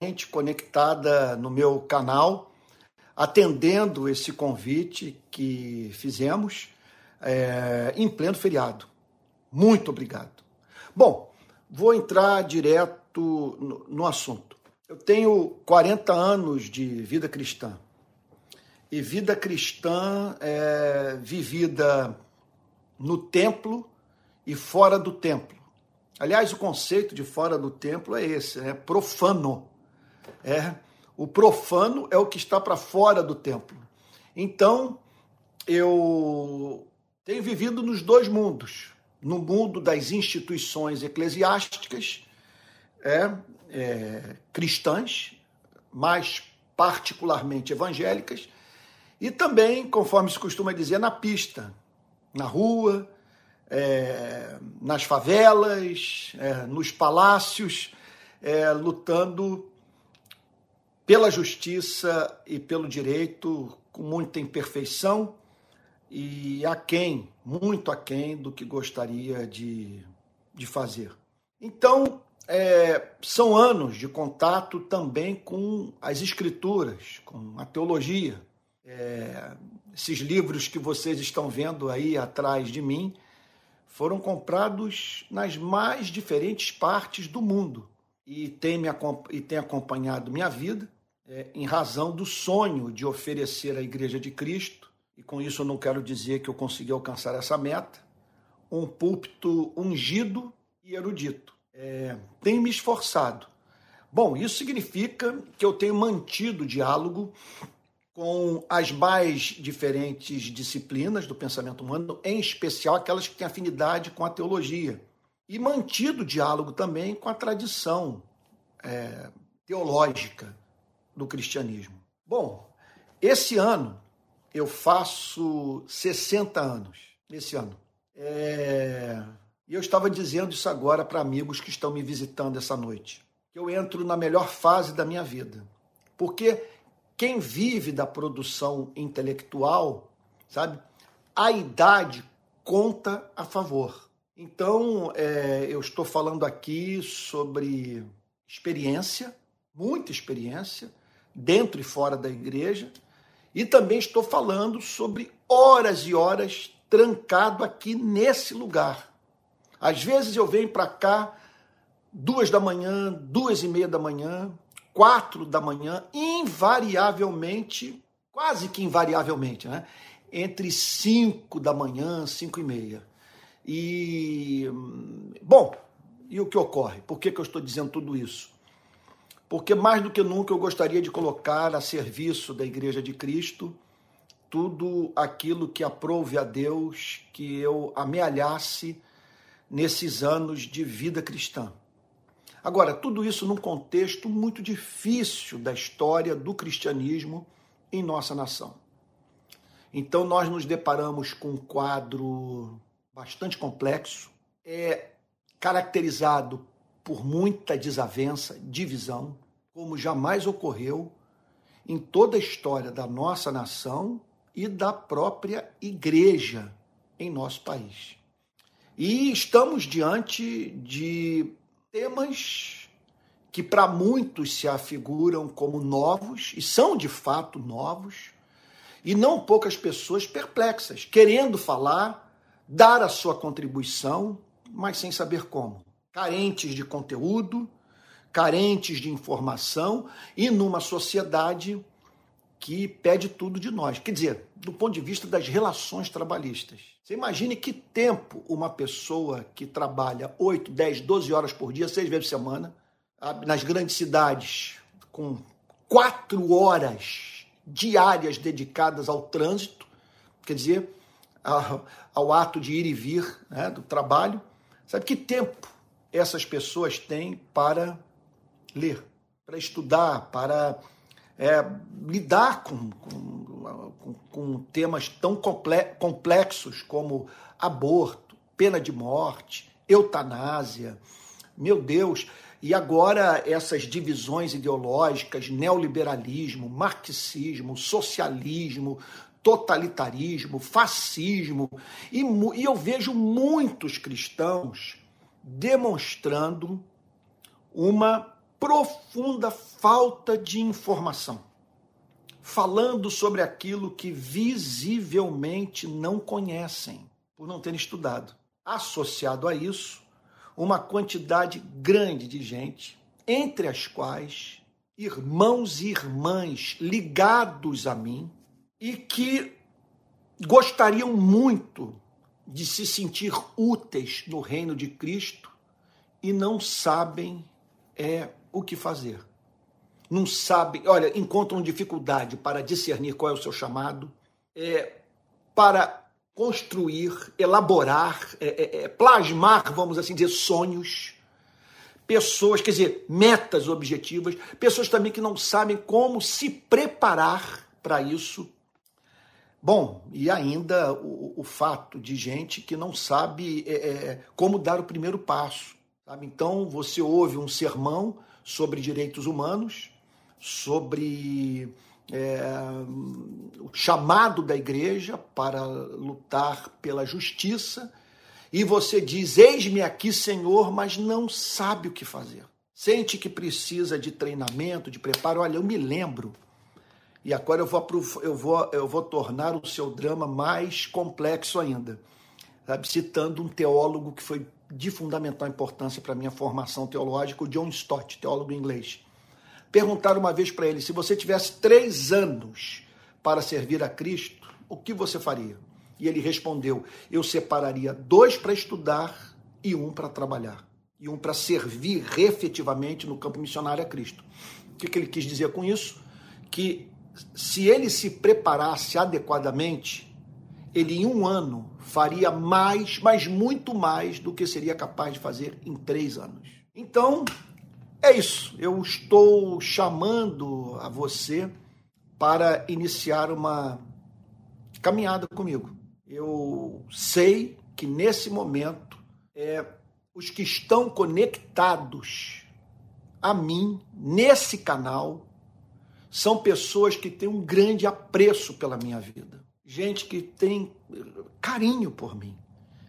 gente conectada no meu canal, atendendo esse convite que fizemos é, em pleno feriado. Muito obrigado. Bom, vou entrar direto no, no assunto. Eu tenho 40 anos de vida cristã. E vida cristã é vivida no templo e fora do templo. Aliás, o conceito de fora do templo é esse, é profano. É, o profano é o que está para fora do templo. Então, eu tenho vivido nos dois mundos, no mundo das instituições eclesiásticas, é, é, cristãs, mais particularmente evangélicas, e também, conforme se costuma dizer, na pista, na rua, é, nas favelas, é, nos palácios, é, lutando pela justiça e pelo direito com muita imperfeição e aquém, muito aquém do que gostaria de, de fazer. Então, é, são anos de contato também com as escrituras, com a teologia. É, esses livros que vocês estão vendo aí atrás de mim foram comprados nas mais diferentes partes do mundo e têm, me, e têm acompanhado minha vida é, em razão do sonho de oferecer à Igreja de Cristo, e com isso eu não quero dizer que eu consegui alcançar essa meta, um púlpito ungido e erudito. É, tenho me esforçado. Bom, isso significa que eu tenho mantido diálogo com as mais diferentes disciplinas do pensamento humano, em especial aquelas que têm afinidade com a teologia, e mantido diálogo também com a tradição é, teológica do cristianismo. Bom, esse ano eu faço 60 anos. Esse ano. É, e eu estava dizendo isso agora para amigos que estão me visitando essa noite. Que eu entro na melhor fase da minha vida. Porque quem vive da produção intelectual, sabe, a idade conta a favor. Então, é, eu estou falando aqui sobre experiência, muita experiência, dentro e fora da igreja, e também estou falando sobre horas e horas trancado aqui nesse lugar às vezes eu venho para cá duas da manhã, duas e meia da manhã, quatro da manhã, invariavelmente, quase que invariavelmente, né? Entre cinco da manhã, cinco e meia. E, bom, e o que ocorre? Por que, que eu estou dizendo tudo isso? Porque mais do que nunca eu gostaria de colocar a serviço da Igreja de Cristo tudo aquilo que aprove a Deus que eu amealhasse nesses anos de vida cristã. Agora, tudo isso num contexto muito difícil da história do cristianismo em nossa nação. Então, nós nos deparamos com um quadro bastante complexo, é caracterizado por muita desavença, divisão, como jamais ocorreu em toda a história da nossa nação e da própria igreja em nosso país. E estamos diante de temas que para muitos se afiguram como novos, e são de fato novos, e não poucas pessoas perplexas, querendo falar, dar a sua contribuição, mas sem saber como. Carentes de conteúdo, carentes de informação e numa sociedade que pede tudo de nós. Quer dizer, do ponto de vista das relações trabalhistas. Você imagine que tempo uma pessoa que trabalha 8, 10, 12 horas por dia, seis vezes por semana, nas grandes cidades, com quatro horas diárias dedicadas ao trânsito, quer dizer, ao, ato de ir e vir né, do trabalho. Sabe que tempo essas pessoas têm para ler, para estudar, para é, lidar com, com, com, temas tão complexos como aborto, pena de morte, eutanásia. Meu Deus! E agora essas divisões ideológicas, neoliberalismo, marxismo, socialismo, totalitarismo, fascismo. E, e eu vejo muitos cristãos demonstrando uma profunda falta de informação, falando sobre aquilo que visivelmente não conhecem, por não terem estudado. Associado a isso, uma quantidade grande de gente, entre as quais irmãos e irmãs ligados a mim e que gostariam muito de se sentir úteis no reino de Cristo e não sabem é o que fazer. Não sabem, olha, encontram dificuldade para discernir qual é o seu chamado, é, para construir, elaborar, é, é, é, plasmar, vamos assim dizer, sonhos. Pessoas, quer dizer, metas objetivas, pessoas também que não sabem como se preparar para isso. Bom, e ainda o, o, fato de gente que não sabe é, é como dar o primeiro passo. Sabe? Então, você ouve um sermão sobre direitos humanos, sobre é, o chamado da igreja para lutar pela justiça, e você diz: Eis-me aqui, Senhor, mas não sabe o que fazer. Sente que precisa de treinamento, de preparo. Olha, eu me lembro, e agora eu vou, eu vou, eu vou tornar o seu drama mais complexo ainda, sabe? citando um teólogo que foi de fundamental importância para a minha formação teológica, o John Stott, teólogo inglês. Perguntaram uma vez para ele: se você tivesse três anos para servir a Cristo, o que você faria? E ele respondeu: eu separaria dois para estudar e um para trabalhar, e um para servir efetivamente no campo missionário a Cristo. O que, que ele quis dizer com isso? Que se ele se preparasse adequadamente, ele em um ano faria mais, mas muito mais do que seria capaz de fazer em três anos. Então, é isso. Eu estou chamando a você para iniciar uma caminhada comigo. Eu sei que nesse momento é, os que estão conectados a mim nesse canal são pessoas que têm um grande apreço pela minha vida gente que tem carinho por mim,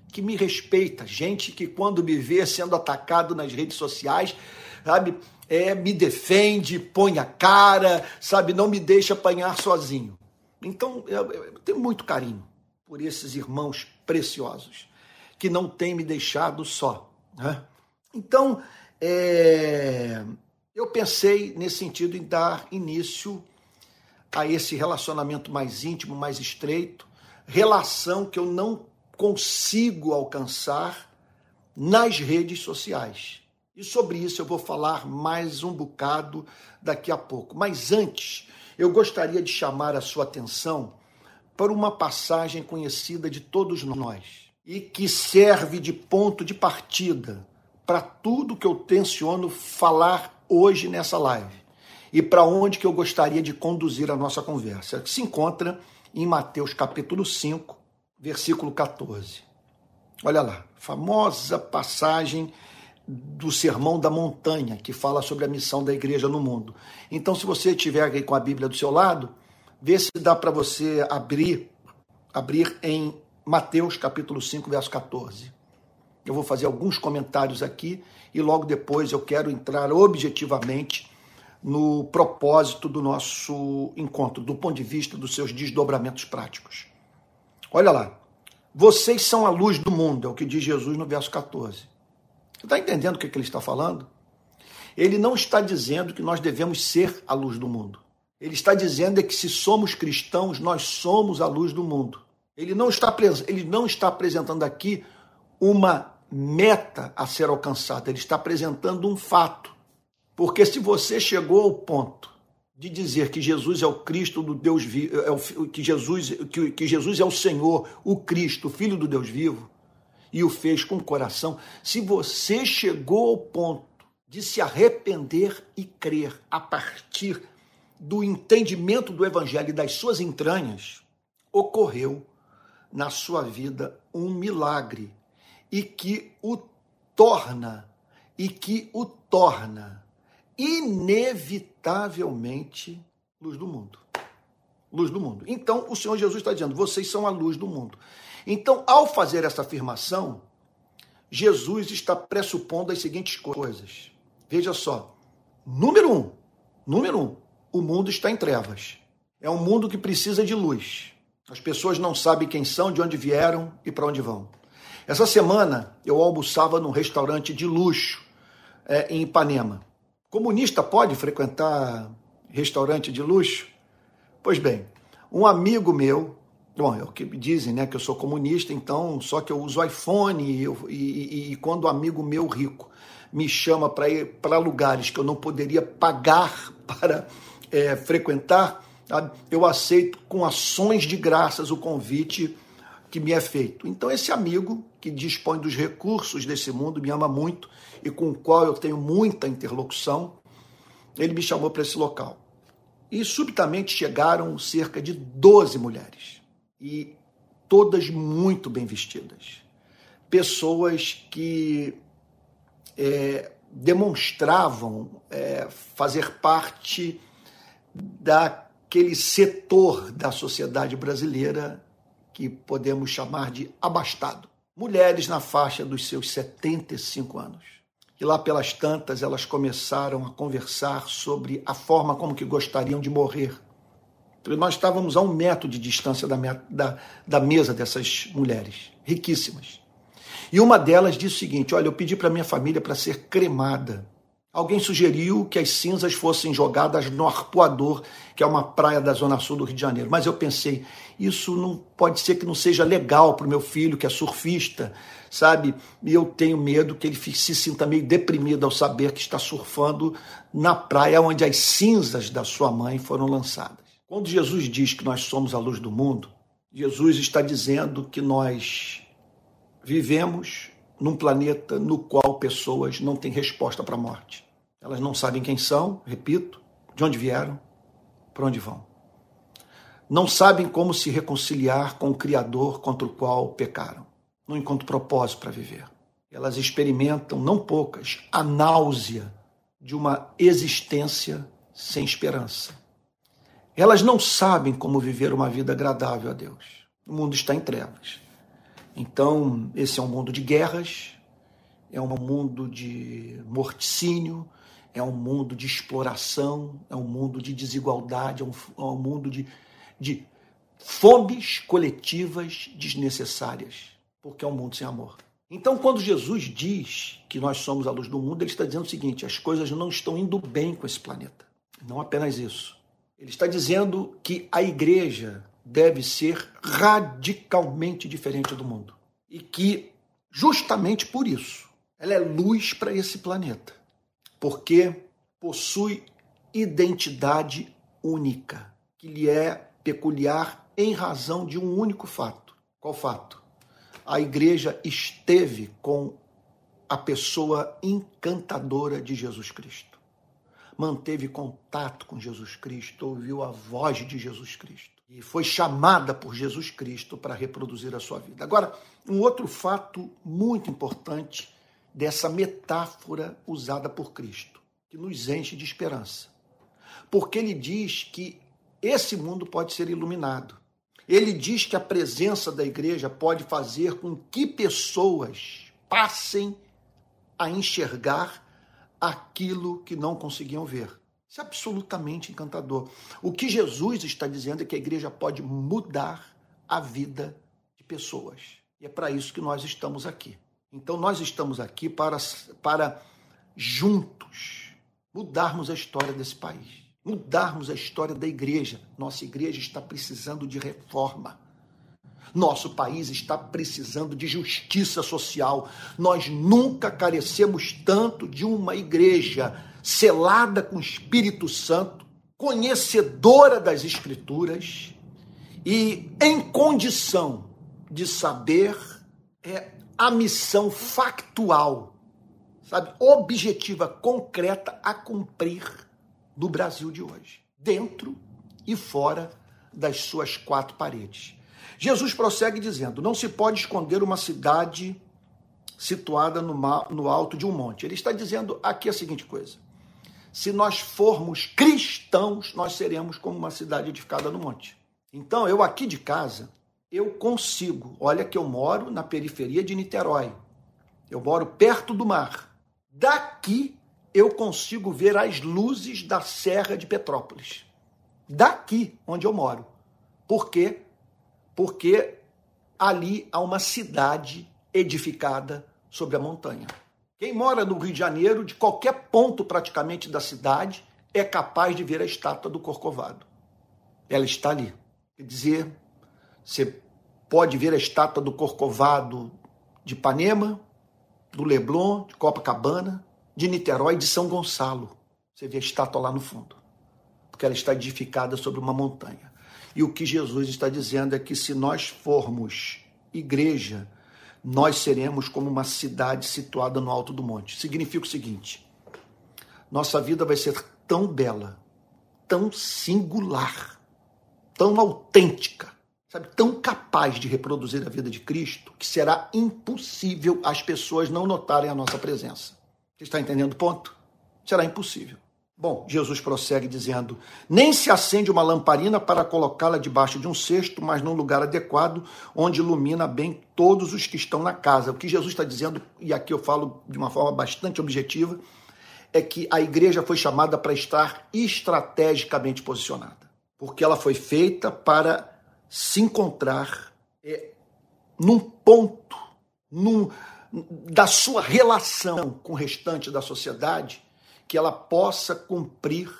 que me respeita, gente que quando me vê sendo atacado nas redes sociais, sabe, é, me defende, põe a cara, sabe, não me deixa apanhar sozinho. Então, eu, eu tenho muito carinho por esses irmãos preciosos que não têm me deixado só. Né? Então, é, eu pensei nesse sentido em dar início a esse relacionamento mais íntimo, mais estreito, relação que eu não consigo alcançar nas redes sociais. E sobre isso eu vou falar mais um bocado daqui a pouco. Mas antes, eu gostaria de chamar a sua atenção para uma passagem conhecida de todos nós e que serve de ponto de partida para tudo que eu tenciono falar hoje nessa live e para onde que eu gostaria de conduzir a nossa conversa, que se encontra em Mateus capítulo 5, versículo 14. Olha lá, famosa passagem do Sermão da Montanha, que fala sobre a missão da igreja no mundo. Então, se você estiver aí com a Bíblia do seu lado, vê se dá para você abrir, abrir em Mateus capítulo 5, verso 14. Eu vou fazer alguns comentários aqui e logo depois eu quero entrar objetivamente no propósito do nosso encontro, do ponto de vista dos seus desdobramentos práticos. Olha lá. Vocês são a luz do mundo, é o que diz Jesus no verso 14. Você está entendendo o que, ele está falando? Ele não está dizendo que nós devemos ser a luz do mundo. Ele está dizendo é que se somos cristãos, nós somos a luz do mundo. Ele não está, ele não está apresentando aqui uma meta a ser alcançada, ele está apresentando um fato. Porque se você chegou ao ponto de dizer que Jesus é o Cristo do Deus vivo, é o, que, Jesus, que, que Jesus é o Senhor, o Cristo, Filho do Deus vivo, e o fez com o coração, se você chegou ao ponto de se arrepender e crer a partir do entendimento do Evangelho e das suas entranhas, ocorreu na sua vida um milagre e que o torna e que o torna inevitavelmente luz do mundo. Luz do mundo. Então, o Senhor Jesus está dizendo: vocês são a luz do mundo. Então, ao fazer essa afirmação, Jesus está pressupondo as seguintes coisas. Veja só: Número um, número um, o mundo está em trevas. É um mundo que precisa de luz. As pessoas não sabem quem são, de onde vieram e para onde vão. Essa semana eu almoçava num restaurante de luxo é, em Ipanema. Comunista pode frequentar restaurante de luxo? Pois bem, um amigo meu, bom, é o que dizem, né, que eu sou comunista, então só que eu uso iPhone e, eu, e, e quando um amigo meu rico me chama para ir para lugares que eu não poderia pagar para é, frequentar, eu aceito com ações de graças o convite que me é feito. Então, esse amigo que dispõe dos recursos desse mundo, me ama muito e com o qual eu tenho muita interlocução, ele me chamou para esse local. E subitamente chegaram cerca de 12 mulheres, e todas muito bem vestidas. Pessoas que é, demonstravam é, fazer parte daquele setor da sociedade brasileira que podemos chamar de abastado. Mulheres na faixa dos seus 75 anos. E lá pelas tantas elas começaram a conversar sobre a forma como que gostariam de morrer. Nós estávamos a um metro de distância da, da, da mesa dessas mulheres, riquíssimas. E uma delas disse o seguinte: Olha, eu pedi para minha família para ser cremada. Alguém sugeriu que as cinzas fossem jogadas no Arpoador, que é uma praia da zona sul do Rio de Janeiro. Mas eu pensei, isso não pode ser que não seja legal para o meu filho, que é surfista, sabe? E eu tenho medo que ele se sinta meio deprimido ao saber que está surfando na praia onde as cinzas da sua mãe foram lançadas. Quando Jesus diz que nós somos a luz do mundo, Jesus está dizendo que nós vivemos num planeta no qual pessoas não têm resposta para a morte. Elas não sabem quem são, repito, de onde vieram, para onde vão. Não sabem como se reconciliar com o Criador contra o qual pecaram. Não encontram propósito para viver. Elas experimentam, não poucas, a náusea de uma existência sem esperança. Elas não sabem como viver uma vida agradável a Deus. O mundo está em trevas. Então, esse é um mundo de guerras, é um mundo de morticínio, é um mundo de exploração, é um mundo de desigualdade, é um, é um mundo de, de fomes coletivas desnecessárias, porque é um mundo sem amor. Então, quando Jesus diz que nós somos a luz do mundo, ele está dizendo o seguinte: as coisas não estão indo bem com esse planeta. Não apenas isso. Ele está dizendo que a igreja deve ser radicalmente diferente do mundo. E que, justamente por isso, ela é luz para esse planeta. Porque possui identidade única, que lhe é peculiar em razão de um único fato. Qual fato? A igreja esteve com a pessoa encantadora de Jesus Cristo. Manteve contato com Jesus Cristo, ouviu a voz de Jesus Cristo e foi chamada por Jesus Cristo para reproduzir a sua vida. Agora, um outro fato muito importante dessa metáfora usada por Cristo, que nos enche de esperança. Porque ele diz que esse mundo pode ser iluminado. Ele diz que a presença da igreja pode fazer com que pessoas passem a enxergar aquilo que não conseguiam ver. Isso é absolutamente encantador. O que Jesus está dizendo é que a igreja pode mudar a vida de pessoas. E é para isso que nós estamos aqui. Então, nós estamos aqui para, para juntos mudarmos a história desse país, mudarmos a história da igreja. Nossa igreja está precisando de reforma. Nosso país está precisando de justiça social. Nós nunca carecemos tanto de uma igreja selada com o Espírito Santo, conhecedora das Escrituras e em condição de saber é, a missão factual, sabe, objetiva, concreta a cumprir do Brasil de hoje, dentro e fora das suas quatro paredes. Jesus prossegue dizendo: Não se pode esconder uma cidade situada no, no alto de um monte. Ele está dizendo aqui a seguinte coisa: se nós formos cristãos, nós seremos como uma cidade edificada no monte. Então, eu aqui de casa, eu consigo. Olha que eu moro na periferia de Niterói. Eu moro perto do mar. Daqui eu consigo ver as luzes da Serra de Petrópolis. Daqui onde eu moro. Por quê? Porque ali há uma cidade edificada sobre a montanha. Quem mora no Rio de Janeiro, de qualquer ponto praticamente da cidade, é capaz de ver a estátua do Corcovado. Ela está ali. Quer dizer, você pode ver a estátua do Corcovado de Ipanema, do Leblon, de Copacabana, de Niterói, de São Gonçalo. Você vê a estátua lá no fundo, porque ela está edificada sobre uma montanha. E o que Jesus está dizendo é que se nós formos igreja, nós seremos como uma cidade situada no alto do monte. Significa o seguinte: nossa vida vai ser tão bela, tão singular, tão autêntica, sabe, tão capaz de reproduzir a vida de Cristo, que será impossível as pessoas não notarem a nossa presença. Você está entendendo o ponto? Será impossível. Bom, Jesus prossegue dizendo: Nem se acende uma lamparina para colocá-la debaixo de um cesto, mas num lugar adequado, onde ilumina bem todos os que estão na casa. O que Jesus está dizendo, e aqui eu falo de uma forma bastante objetiva, é que a igreja foi chamada para estar estrategicamente posicionada, porque ela foi feita para se encontrar é, num ponto, num, da sua relação com o restante da sociedade que ela possa cumprir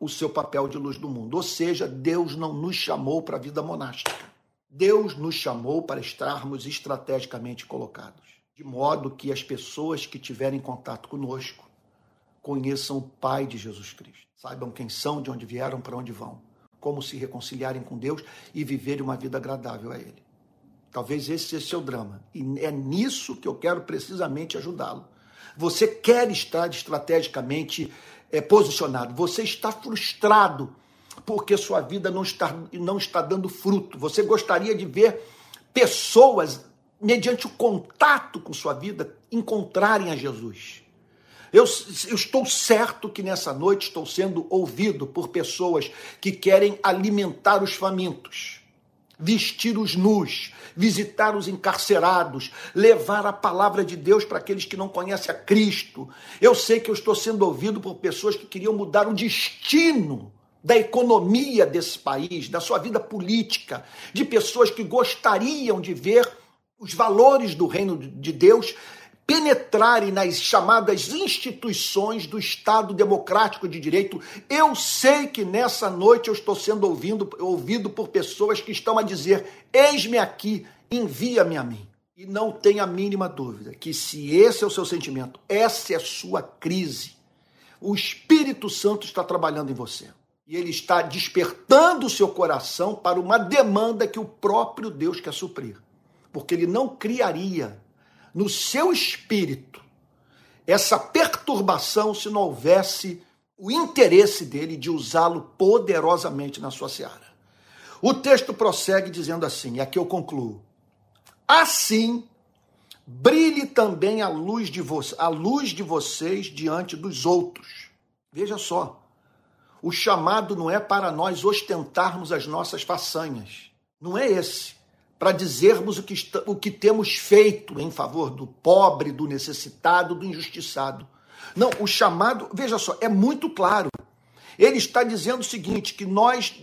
o seu papel de luz do mundo. Ou seja, Deus não nos chamou para a vida monástica. Deus nos chamou para estarmos estrategicamente colocados, de modo que as pessoas que tiverem contato conosco conheçam o Pai de Jesus Cristo, saibam quem são, de onde vieram, para onde vão, como se reconciliarem com Deus e viverem uma vida agradável a Ele. Talvez esse seja seu drama. E é nisso que eu quero precisamente ajudá-lo você quer estar estrategicamente é, posicionado. Você está frustrado porque sua vida não está, não está dando fruto. Você gostaria de ver pessoas, mediante o contato com sua vida, encontrarem a Jesus. Eu, eu, estou certo que nessa noite estou sendo ouvido por pessoas que querem alimentar os famintos vestir os nus, visitar os encarcerados, levar a palavra de Deus para aqueles que não conhecem a Cristo. Eu sei que eu estou sendo ouvido por pessoas que queriam mudar o destino da economia desse país, da sua vida política, de pessoas que gostariam de ver os valores do reino de Deus penetrarem nas chamadas instituições do Estado Democrático de Direito. Eu sei que nessa noite eu estou sendo ouvido, ouvido por pessoas que estão a dizer: eis-me aqui, envia-me a mim. E não tenha a mínima dúvida que, se esse é o seu sentimento, essa é a sua crise, o Espírito Santo está trabalhando em você. E ele está despertando o seu coração para uma demanda que o próprio Deus quer suprir. Porque ele não criaria no seu espírito essa perturbação se não houvesse o interesse dele de usá-lo poderosamente na sua seara. O texto prossegue dizendo assim, e aqui eu concluo. Assim, brilhe também a luz de, vo a luz de vocês diante dos outros. Veja só, o chamado não é para nós ostentarmos as nossas façanhas. Não é esse para dizermos o que, o que temos feito em favor do pobre, do necessitado, do injustiçado. Não, o chamado, veja só, é muito claro. Ele está dizendo o seguinte: que nós,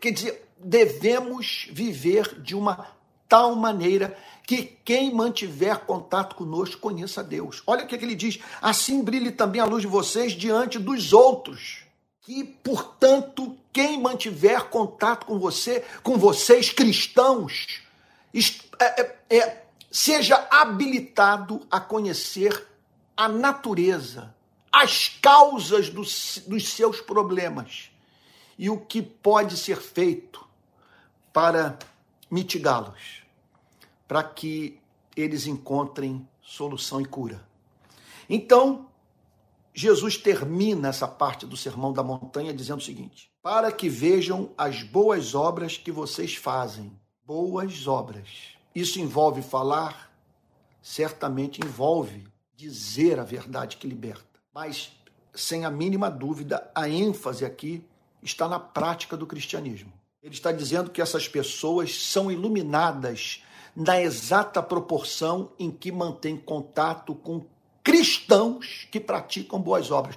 quer dizer, devemos viver de uma tal maneira que quem mantiver contato conosco conheça Deus. Olha o que, é que ele diz: assim brilhe também a luz de vocês diante dos outros que, portanto, quem mantiver contato com você, com vocês cristãos, é, é, é, seja habilitado a conhecer a natureza, as causas dos, dos seus problemas e o que pode ser feito para mitigá-los, para que eles encontrem solução e cura. Então, Jesus termina essa parte do Sermão da Montanha dizendo o seguinte: para que vejam as boas obras que vocês fazem. Boas obras. Isso envolve falar? Certamente envolve dizer a verdade que liberta. Mas, sem a mínima dúvida, a ênfase aqui está na prática do cristianismo. Ele está dizendo que essas pessoas são iluminadas na exata proporção em que mantêm contato com cristãos que praticam boas obras.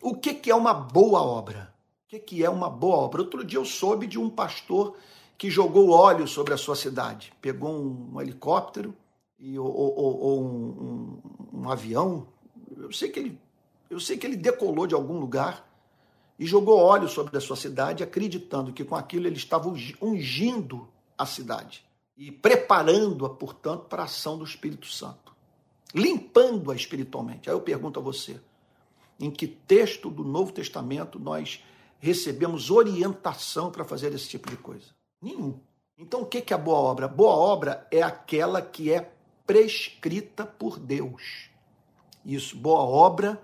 O que, que é uma boa obra? Que, que é uma boa obra? Outro dia eu soube de um pastor que jogou óleo sobre a sua cidade. Pegou um, um helicóptero e, ou, ou, ou um, um, um avião. Eu sei que ele eu sei que ele decolou de algum lugar e jogou óleo sobre a sua cidade, acreditando que com aquilo ele estava ungindo a cidade e preparando-a, portanto, para a ação do Espírito Santo, limpando-a espiritualmente. Aí eu pergunto a você: em que texto do Novo Testamento nós recebemos orientação para fazer esse tipo de coisa? Nenhum. Então, o que é a boa obra? Boa obra é aquela que é prescrita por Deus. Isso, boa obra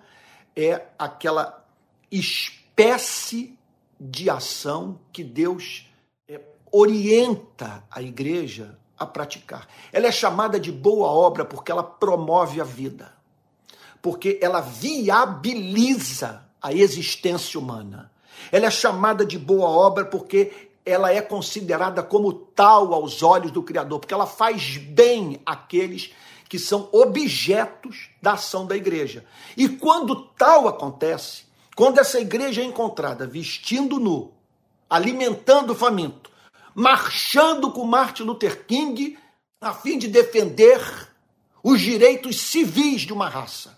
é aquela espécie de ação que Deus é, orienta a igreja a praticar. Ela é chamada de boa obra porque ela promove a vida, porque ela viabiliza a existência humana. Ela é chamada de boa obra porque ela é considerada como tal aos olhos do Criador, porque ela faz bem àqueles que são objetos da ação da igreja. E quando tal acontece, quando essa igreja é encontrada vestindo nu, alimentando o faminto, marchando com Martin Luther King a fim de defender os direitos civis de uma raça.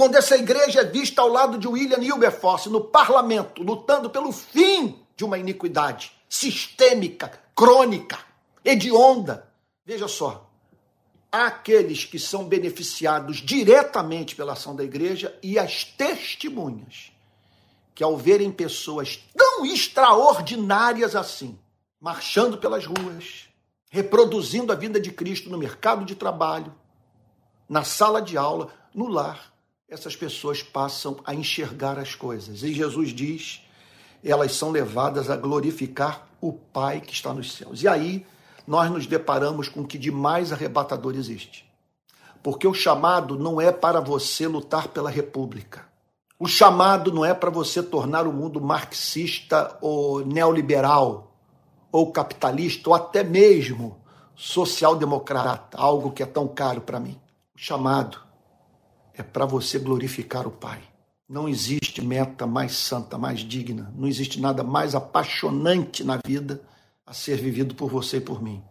Quando essa igreja é vista ao lado de William Wilberforce no parlamento, lutando pelo fim de uma iniquidade sistêmica, crônica, hedionda. Veja só, aqueles que são beneficiados diretamente pela ação da igreja e as testemunhas, que ao verem pessoas tão extraordinárias assim, marchando pelas ruas, reproduzindo a vida de Cristo no mercado de trabalho, na sala de aula, no lar, essas pessoas passam a enxergar as coisas. E Jesus diz, elas são levadas a glorificar o Pai que está nos céus. E aí, nós nos deparamos com o que de mais arrebatador existe. Porque o chamado não é para você lutar pela república. O chamado não é para você tornar o mundo marxista ou neoliberal, ou capitalista, ou até mesmo social-democrata, algo que é tão caro para mim. O chamado é para você glorificar o Pai. Não existe meta mais santa, mais digna, não existe nada mais apaixonante na vida a ser vivido por você e por mim.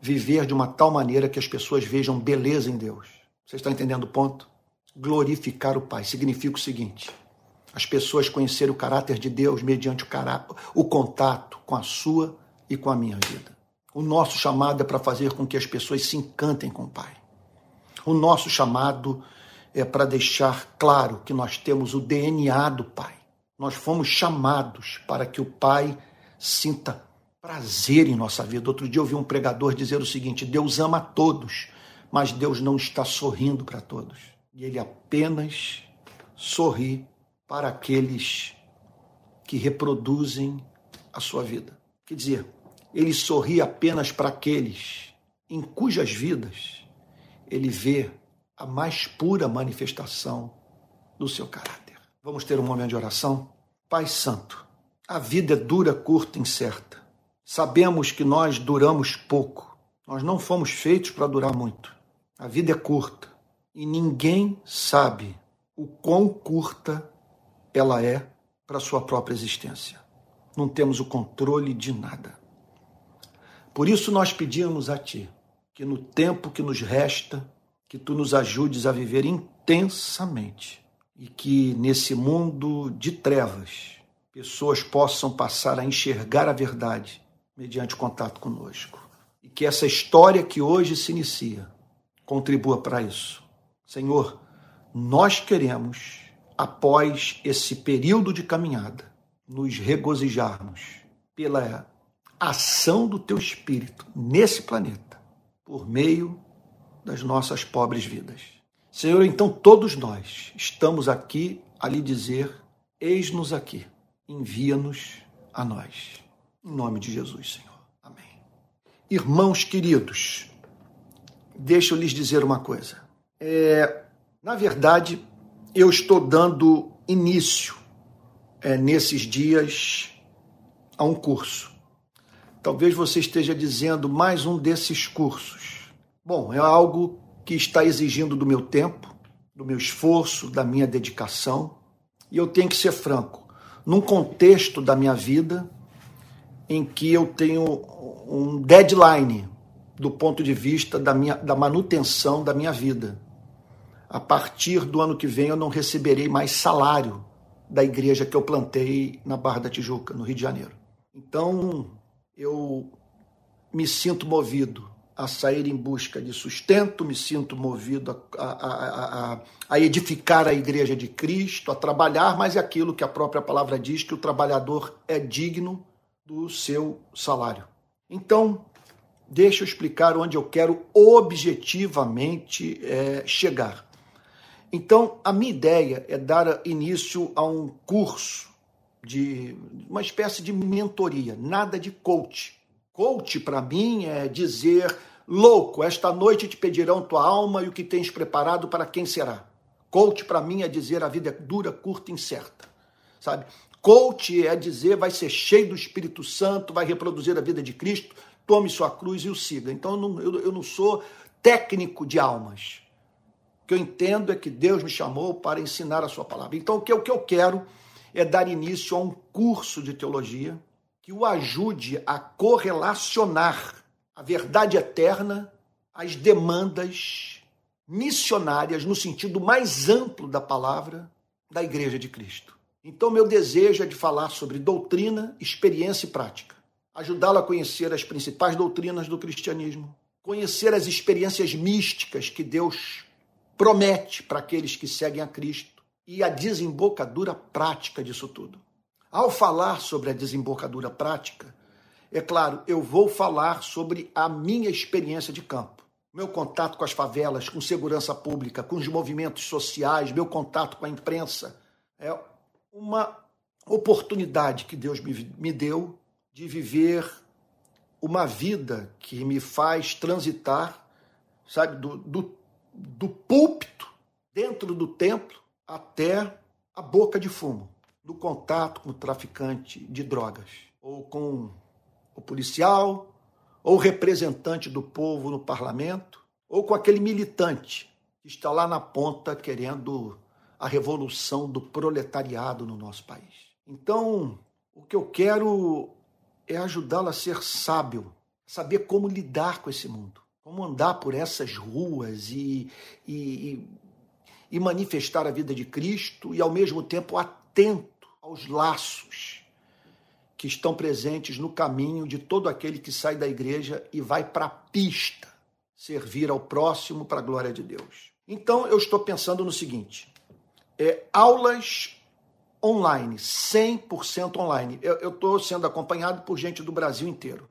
Viver de uma tal maneira que as pessoas vejam beleza em Deus. Você está entendendo o ponto? Glorificar o Pai significa o seguinte: as pessoas conhecerem o caráter de Deus mediante o, o contato com a sua e com a minha vida. O nosso chamado é para fazer com que as pessoas se encantem com o Pai. O nosso chamado é para deixar claro que nós temos o DNA do Pai. Nós fomos chamados para que o Pai sinta prazer em nossa vida. Outro dia eu ouvi um pregador dizer o seguinte: Deus ama a todos, mas Deus não está sorrindo para todos. E ele apenas sorri para aqueles que reproduzem a sua vida. Quer dizer, ele sorri apenas para aqueles em cujas vidas ele vê a mais pura manifestação do seu caráter. Vamos ter um momento de oração? Pai Santo, a vida é dura, curta, incerta. Sabemos que nós duramos pouco. Nós não fomos feitos para durar muito. A vida é curta e ninguém sabe o quão curta ela é para sua própria existência. Não temos o controle de nada. Por isso nós pedimos a ti que no tempo que nos resta, que tu nos ajudes a viver intensamente e que nesse mundo de trevas pessoas possam passar a enxergar a verdade mediante contato conosco. E que essa história que hoje se inicia contribua para isso. Senhor, nós queremos, após esse período de caminhada, nos regozijarmos pela ação do teu Espírito nesse planeta, por meio das nossas pobres vidas. Senhor, então todos nós estamos aqui a lhe dizer: eis-nos aqui, envia-nos a nós. Em nome de Jesus, Senhor. Amém. Irmãos queridos, deixa eu lhes dizer uma coisa. É, na verdade, eu estou dando início é, nesses dias a um curso. Talvez você esteja dizendo mais um desses cursos. Bom, é algo que está exigindo do meu tempo, do meu esforço, da minha dedicação. E eu tenho que ser franco, num contexto da minha vida em que eu tenho um deadline do ponto de vista da, minha, da manutenção da minha vida. A partir do ano que vem eu não receberei mais salário da igreja que eu plantei na Barra da Tijuca, no Rio de Janeiro. Então eu me sinto movido a sair em busca de sustento, me sinto movido a, a, a, a, edificar a igreja de Cristo, a trabalhar, mas é aquilo que a própria palavra diz: que o trabalhador é digno do seu salário. Então, deixa eu explicar onde eu quero objetivamente é, chegar. Então, a minha ideia é dar início a um curso de uma espécie de mentoria, nada de coach. Coach, para mim, é dizer: louco, esta noite te pedirão tua alma e o que tens preparado para quem será. Coach, para mim, é dizer: a vida é dura, curta e incerta. Sabe? Coach é dizer: vai ser cheio do Espírito Santo, vai reproduzir a vida de Cristo, tome sua cruz e o siga. Então, eu não, eu, eu não sou técnico de almas. O que eu entendo é que Deus me chamou para ensinar a sua palavra. Então, o que, o que eu quero é dar início a um curso de teologia que o ajude a correlacionar a verdade eterna às demandas missionárias, no sentido mais amplo da palavra, da Igreja de Cristo. Então, meu desejo é de falar sobre doutrina, experiência e prática, ajudá-lo a conhecer as principais doutrinas do cristianismo, conhecer as experiências místicas que Deus promete para aqueles que seguem a Cristo e a desembocadura prática disso tudo. Ao falar sobre a desembocadura prática, é claro, eu vou falar sobre a minha experiência de campo. Meu contato com as favelas, com segurança pública, com os movimentos sociais, meu contato com a imprensa. É uma oportunidade que Deus me, me deu de viver uma vida que me faz transitar, sabe, do, do, do púlpito, dentro do templo, até a boca de fumo, do contato com o traficante de drogas, ou com o policial, ou o representante do povo no parlamento, ou com aquele militante que está lá na ponta querendo a revolução do proletariado no nosso país. Então, o que eu quero é ajudá-lo a ser sábio, saber como lidar com esse mundo, como andar por essas ruas e, e, e manifestar a vida de Cristo e, ao mesmo tempo, atento aos laços que estão presentes no caminho de todo aquele que sai da igreja e vai para a pista servir ao próximo para a glória de Deus. Então, eu estou pensando no seguinte: é, aulas online, 100% online. Eu estou sendo acompanhado por gente do Brasil inteiro.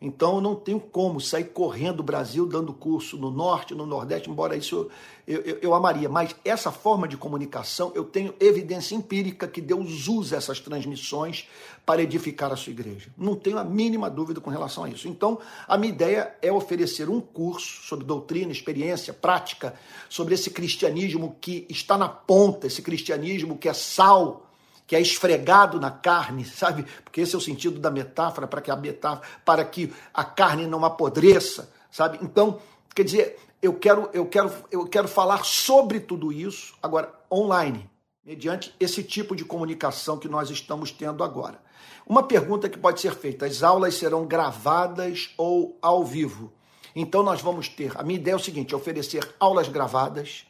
Então eu não tenho como sair correndo o Brasil dando curso no norte, no nordeste, embora isso eu, eu, eu, amaria. Mas essa forma de comunicação, eu tenho evidência empírica que Deus usa essas transmissões para edificar a sua igreja. Não tenho a mínima dúvida com relação a isso. Então, a minha ideia é oferecer um curso sobre doutrina, experiência, prática, sobre esse cristianismo que está na ponta, esse cristianismo que é sal que é esfregado na carne, sabe? Porque esse é o sentido da metáfora, para que a metáfora, para que a carne não apodreça, sabe? Então, quer dizer, eu quero, eu quero, eu quero falar sobre tudo isso agora online, mediante esse tipo de comunicação que nós estamos tendo agora. Uma pergunta que pode ser feita: as aulas serão gravadas ou ao vivo? Então nós vamos ter. A minha ideia é o seguinte: oferecer aulas gravadas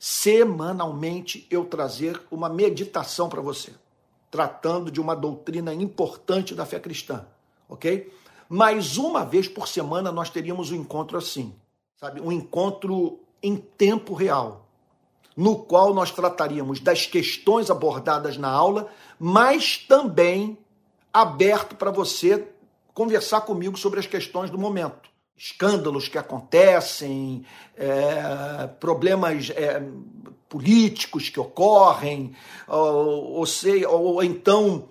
semanalmente eu trazer uma meditação para você, tratando de uma doutrina importante da fé cristã, ok? Mas uma vez por semana nós teríamos um encontro assim, sabe? Um encontro em tempo real, no qual nós trataríamos das questões abordadas na aula, mas também aberto para você conversar comigo sobre as questões do momento escândalos que acontecem, é, problemas é, políticos que ocorrem, ou, ou, sei, ou então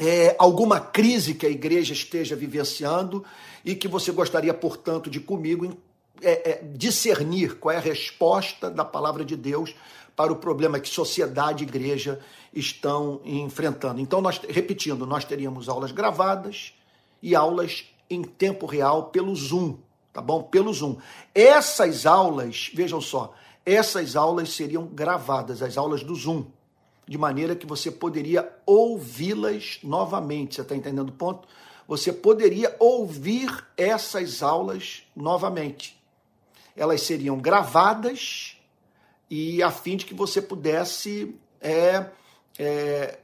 é, alguma crise que a igreja esteja vivenciando e que você gostaria, portanto, de comigo é, é, discernir qual é a resposta da palavra de Deus para o problema que sociedade e igreja estão enfrentando. Então, nós, repetindo, nós teríamos aulas gravadas e aulas em tempo real pelo Zoom, tá bom? Pelo Zoom. Essas aulas, vejam só, essas aulas seriam gravadas, as aulas do Zoom, de maneira que você poderia ouvi-las novamente. Você está entendendo o ponto? Você poderia ouvir essas aulas novamente. Elas seriam gravadas e a fim de que você pudesse é, é,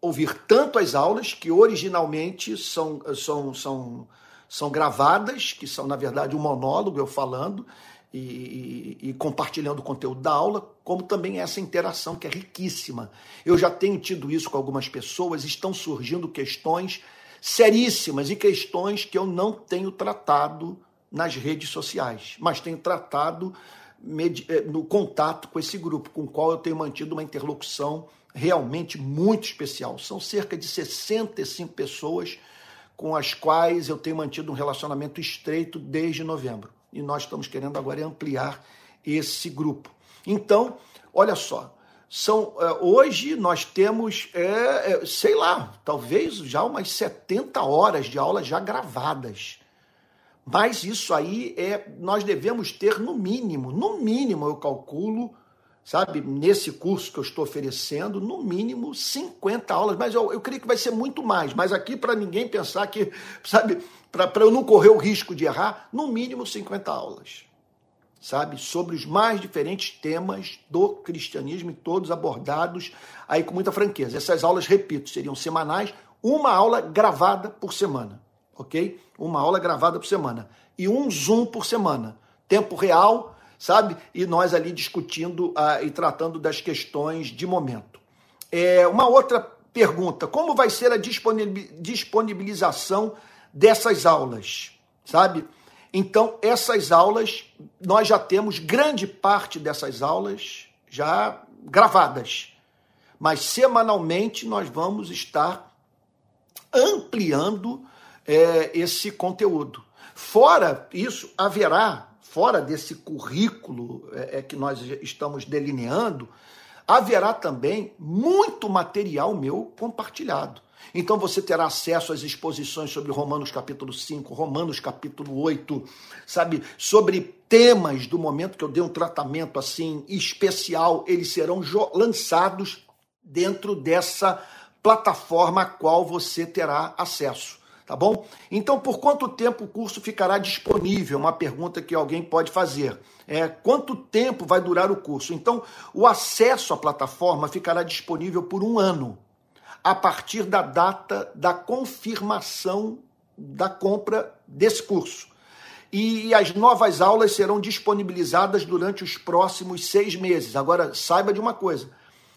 ouvir tanto as aulas, que originalmente são, são, são, são gravadas, que são, na verdade, um monólogo, eu falando, e, e, e, compartilhando o conteúdo da aula, como também essa interação que é riquíssima. Eu já tenho tido isso com algumas pessoas, estão surgindo questões seríssimas e questões que eu não tenho tratado nas redes sociais, mas tenho tratado eh, no contato com esse grupo, com o qual eu tenho mantido uma interlocução realmente muito especial. São cerca de 65 pessoas com as quais eu tenho mantido um relacionamento estreito desde novembro. E nós estamos querendo agora ampliar esse grupo. Então, olha só, são é, hoje nós temos, é, é, sei lá, talvez já umas 70 horas de aula já gravadas. Mas isso aí é, nós devemos ter no mínimo, no mínimo eu calculo, sabe, nesse curso que eu estou oferecendo, no mínimo 50 aulas, mas eu, eu creio que vai ser muito mais. Mas aqui, para ninguém pensar que, sabe, para eu não correr o risco de errar, no mínimo 50 aulas, sabe, sobre os mais diferentes temas do cristianismo todos abordados aí com muita franqueza. Essas aulas, repito, seriam semanais, uma aula gravada por semana, ok? Uma aula gravada por semana e um Zoom por semana, tempo real sabe? E nós ali discutindo uh, e tratando das questões de momento. É, uma outra pergunta: como vai ser a disponibilização dessas aulas, sabe? Então, essas aulas, nós já temos grande parte dessas aulas já gravadas, mas semanalmente nós vamos estar ampliando é, esse conteúdo. Fora isso, haverá fora desse currículo é, é, que nós estamos delineando, haverá também muito material meu compartilhado. Então você terá acesso às exposições sobre Romanos capítulo 5, Romanos capítulo 8, sabe, sobre temas do momento que eu dei um tratamento assim especial, eles serão lançados dentro dessa plataforma a qual você terá acesso tá bom? Então, por quanto tempo o curso ficará disponível? Uma pergunta que alguém pode fazer. É, quanto tempo vai durar o curso? Então, o acesso à plataforma ficará disponível por um ano, a partir da data da confirmação da compra desse curso. E as novas aulas serão disponibilizadas durante os próximos seis meses. Agora, saiba de uma coisa: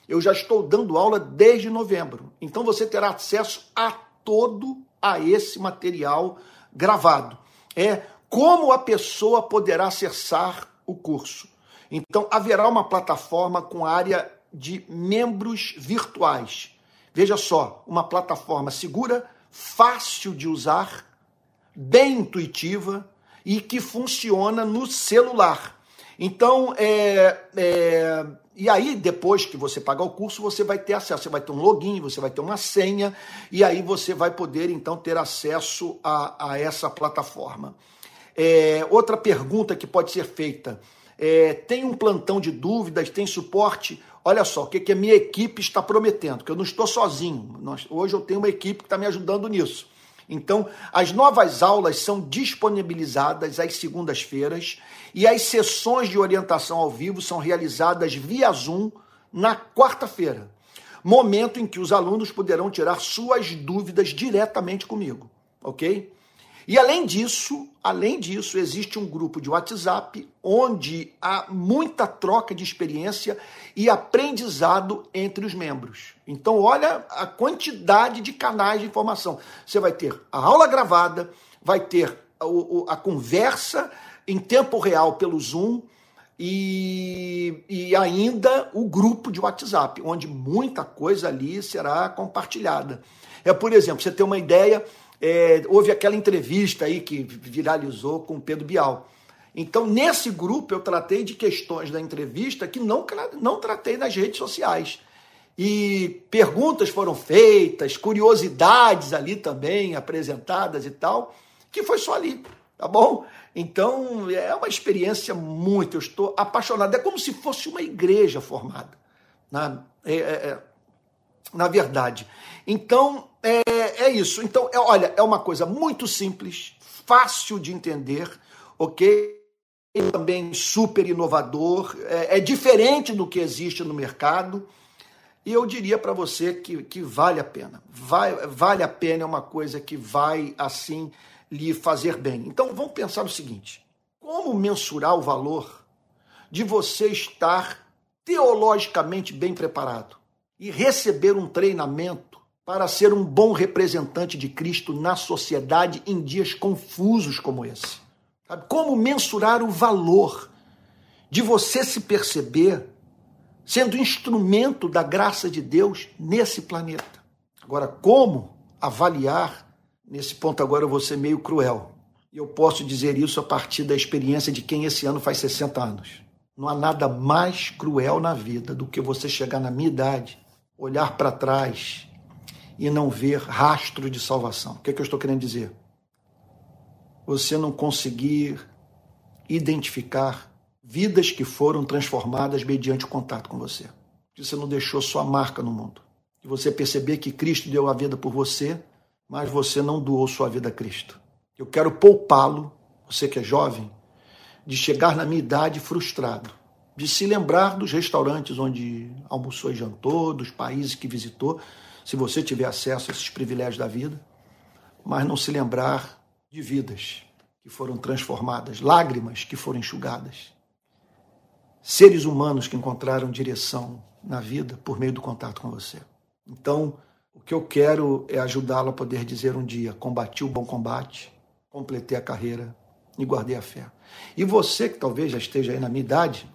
eu já estou dando aula desde novembro, então você terá acesso a todo a esse material gravado. É como a pessoa poderá acessar o curso. Então, haverá uma plataforma com área de membros virtuais. Veja só, uma plataforma segura, fácil de usar, bem intuitiva e que funciona no celular. Então, é, é, e aí, depois que você pagar o curso, você vai ter acesso, você vai ter um login, você vai ter uma senha, e aí você vai poder, então, ter acesso a, a essa plataforma. É, outra pergunta que pode ser feita: é, tem um plantão de dúvidas, tem suporte? Olha só, o que, que a minha equipe está prometendo, que eu não estou sozinho. Nós, hoje eu tenho uma equipe que está me ajudando nisso. Então, as novas aulas são disponibilizadas às segundas-feiras e as sessões de orientação ao vivo são realizadas via Zoom na quarta-feira, momento em que os alunos poderão tirar suas dúvidas diretamente comigo, ok? E além disso, além disso, existe um grupo de WhatsApp onde há muita troca de experiência e aprendizado entre os membros. Então, olha a quantidade de canais de informação. Você vai ter a aula gravada, vai ter a, a conversa em tempo real pelo Zoom e, e ainda o grupo de WhatsApp, onde muita coisa ali será compartilhada. É, por exemplo, você ter uma ideia é, houve aquela entrevista aí que viralizou com Pedro Bial. Então, nesse grupo, eu tratei de questões da entrevista que não, não tratei nas redes sociais. E perguntas foram feitas, curiosidades ali também apresentadas e tal, que foi só ali. Tá bom? Então, é uma experiência muito. Eu estou apaixonado. É como se fosse uma igreja formada. Na, é, é, é na verdade. Então, é, é isso. Então, é, olha, é uma coisa muito simples, fácil de entender, ok? Também super inovador, é, é diferente do que existe no mercado. E eu diria para você que, que vale a pena. Vai, vale a pena, é uma coisa que vai, assim, lhe fazer bem. Então, vamos pensar o seguinte: como mensurar o valor de você estar teologicamente bem preparado e receber um treinamento para ser um bom representante de Cristo na sociedade em dias confusos como esse? Sabe? Como mensurar o valor de você se perceber sendo instrumento da graça de Deus nesse planeta. Agora, como avaliar? Nesse ponto agora eu vou ser meio cruel. E eu posso dizer isso a partir da experiência de quem esse ano faz 60 anos. Não há nada mais cruel na vida do que você chegar na minha idade, olhar para trás e não ver rastro de salvação. O que, é que eu estou querendo dizer? Você não conseguir identificar vidas que foram transformadas mediante o contato com você. Que você não deixou sua marca no mundo. Que você perceber que Cristo deu a vida por você, mas você não doou sua vida a Cristo. Eu quero poupá-lo, você que é jovem, de chegar na minha idade frustrado, de se lembrar dos restaurantes onde almoçou e jantou, dos países que visitou, se você tiver acesso a esses privilégios da vida, mas não se lembrar de vidas que foram transformadas, lágrimas que foram enxugadas, seres humanos que encontraram direção na vida por meio do contato com você. Então, o que eu quero é ajudá-lo a poder dizer um dia: combati o bom combate, completei a carreira e guardei a fé. E você que talvez já esteja aí na minha idade,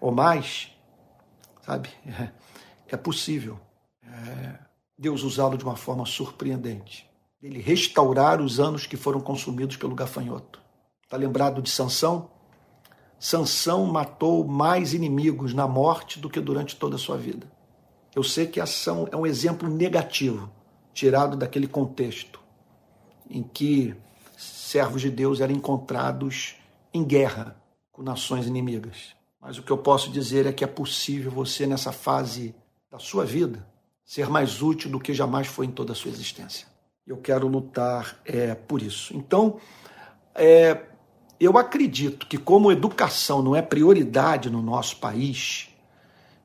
ou mais, sabe, é, é possível é, Deus usá-lo de uma forma surpreendente. Ele restaurar os anos que foram consumidos pelo gafanhoto. Está lembrado de Sansão? Sansão matou mais inimigos na morte do que durante toda a sua vida. Eu sei que a ação é um exemplo negativo, tirado daquele contexto em que servos de Deus eram encontrados em guerra com nações inimigas. Mas o que eu posso dizer é que é possível você, nessa fase da sua vida, ser mais útil do que jamais foi em toda a sua existência. Eu quero lutar é, por isso. Então, é, eu acredito que, como educação não é prioridade no nosso país,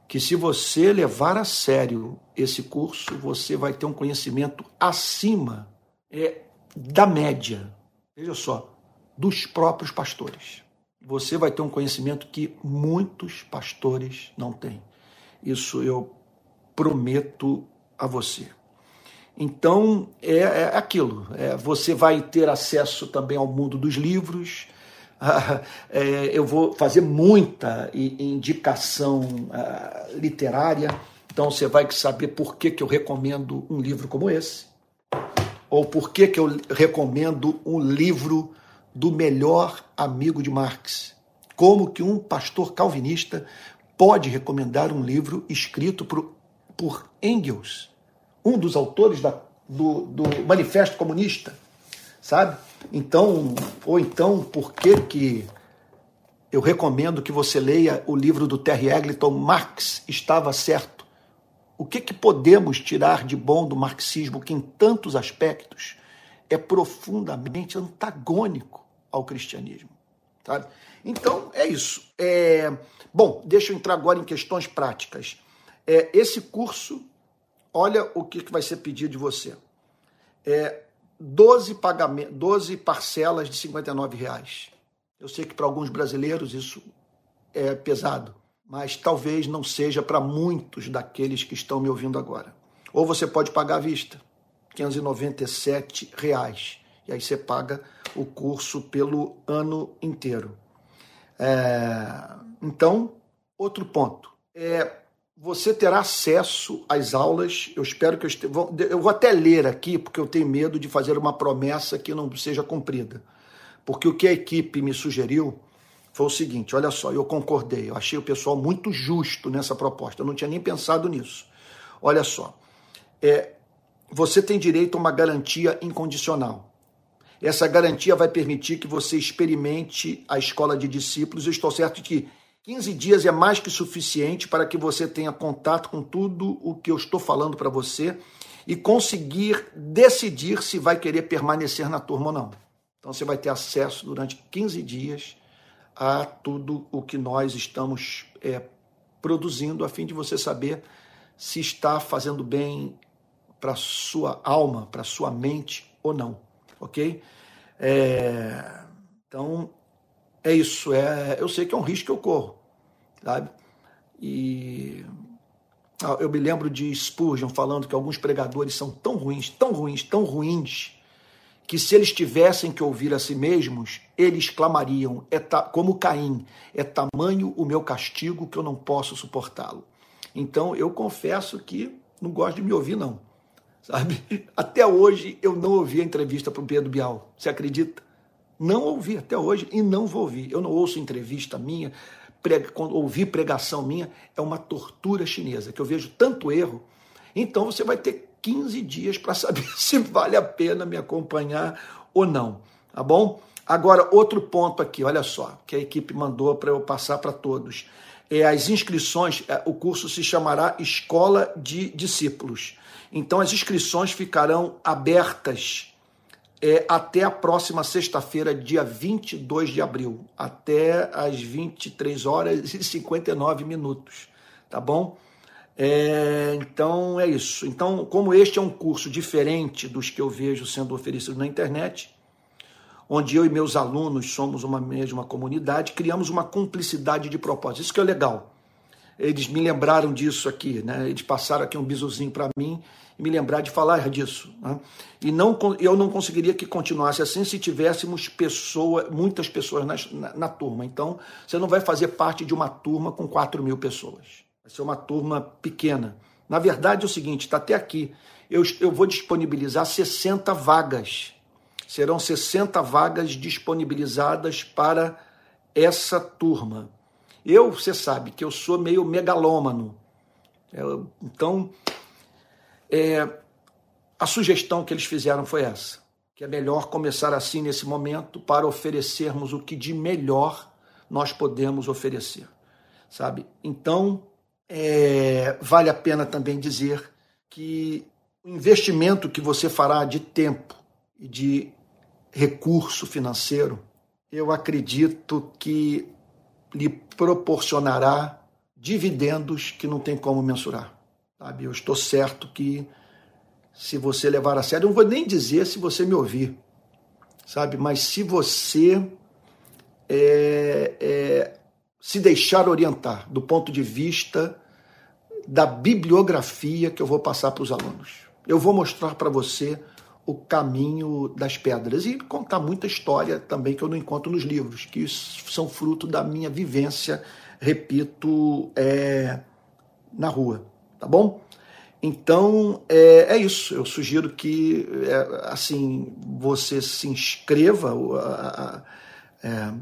que se você levar a sério esse curso, você vai ter um conhecimento acima é, da média, veja só, dos próprios pastores. Você vai ter um conhecimento que muitos pastores não têm. Isso eu prometo a você. Então, é, é aquilo. É, você vai ter acesso também ao mundo dos livros, é, eu vou fazer muita indicação ah, literária, então você vai saber por que, que eu recomendo um livro como esse, ou por que, que eu recomendo um livro do melhor amigo de Marx. Como que um pastor calvinista pode recomendar um livro escrito por, por Engels, um dos autores da, do, do Manifesto Comunista, sabe? Então, ou então, por que que eu recomendo que você leia o livro do Terry Eggleton, Marx estava certo? O que que podemos tirar de bom do marxismo que em tantos aspectos é profundamente antagônico ao cristianismo, sabe? Então, é isso. É... Bom, deixa eu entrar agora em questões práticas. É, esse curso, olha o que, que vai ser pedido de você. É, 12, pagamentos, 12 parcelas de 59 reais. Eu sei que para alguns brasileiros isso é pesado, mas talvez não seja para muitos daqueles que estão me ouvindo agora. Ou você pode pagar à vista, 597 reais. E aí você paga o curso pelo ano inteiro. É, então, outro ponto. É, você terá acesso às aulas. Eu espero que eu esteja. Eu vou até ler aqui, porque eu tenho medo de fazer uma promessa que não seja cumprida. Porque o que a equipe me sugeriu foi o seguinte: olha só, eu concordei, eu achei o pessoal muito justo nessa proposta, eu não tinha nem pensado nisso. Olha só, é, você tem direito a uma garantia incondicional. Essa garantia vai permitir que você experimente a escola de discípulos. Eu estou certo que 15 dias é mais que suficiente para que você tenha contato com tudo o que eu estou falando para você e conseguir decidir se vai querer permanecer na turma ou não. Então você vai ter acesso durante 15 dias a tudo o que nós estamos é, produzindo, a fim de você saber se está fazendo bem para sua alma, para sua mente ou não, ok? É, então é isso. É, eu sei que é um risco que eu corro, sabe? E ah, eu me lembro de Spurgeon falando que alguns pregadores são tão ruins, tão ruins, tão ruins, que se eles tivessem que ouvir a si mesmos, eles clamariam, é como Caim, é tamanho o meu castigo que eu não posso suportá-lo. Então eu confesso que não gosto de me ouvir, não. Sabe? Até hoje eu não ouvi a entrevista para o Pedro Bial. Você acredita? Não ouvi até hoje e não vou ouvir. Eu não ouço entrevista minha, prega, ouvir pregação minha, é uma tortura chinesa, que eu vejo tanto erro. Então você vai ter 15 dias para saber se vale a pena me acompanhar ou não, tá bom? Agora, outro ponto aqui, olha só, que a equipe mandou para eu passar para todos. É, as inscrições, é, o curso se chamará Escola de Discípulos. Então, as inscrições ficarão abertas é, até a próxima sexta-feira, dia 22 de abril, até às 23 horas e 59 minutos, tá bom? É, então é isso. Então, como este é um curso diferente dos que eu vejo sendo oferecidos na internet, onde eu e meus alunos somos uma mesma comunidade, criamos uma cumplicidade de propósito. Isso que é legal. Eles me lembraram disso aqui, né? Eles passaram aqui um bizuzinho para mim me lembrar de falar disso. Né? E não, eu não conseguiria que continuasse assim se tivéssemos pessoa, muitas pessoas na, na, na, turma. Então, você não vai fazer parte de uma turma com 4 mil pessoas. Vai ser uma turma pequena. Na verdade, é o seguinte: está até aqui. Eu, eu vou disponibilizar 60 vagas. Serão 60 vagas disponibilizadas para essa turma. Eu, você sabe que eu sou meio megalômano. Eu, então, é, a sugestão que eles fizeram foi essa: que é melhor começar assim nesse momento para oferecermos o que de melhor nós podemos oferecer, sabe? Então, é, vale a pena também dizer que o investimento que você fará de tempo e de recurso financeiro, eu acredito que lhe proporcionará dividendos que não tem como mensurar. Sabe? Eu estou certo que se você levar a sério, eu não vou nem dizer se você me ouvir, sabe? Mas se você é, é, se deixar orientar do ponto de vista da bibliografia que eu vou passar para os alunos. Eu vou mostrar para você o caminho das pedras e contar muita história também que eu não encontro nos livros, que são fruto da minha vivência, repito, é, na rua tá bom? Então é, é isso. Eu sugiro que é, assim você se inscreva é,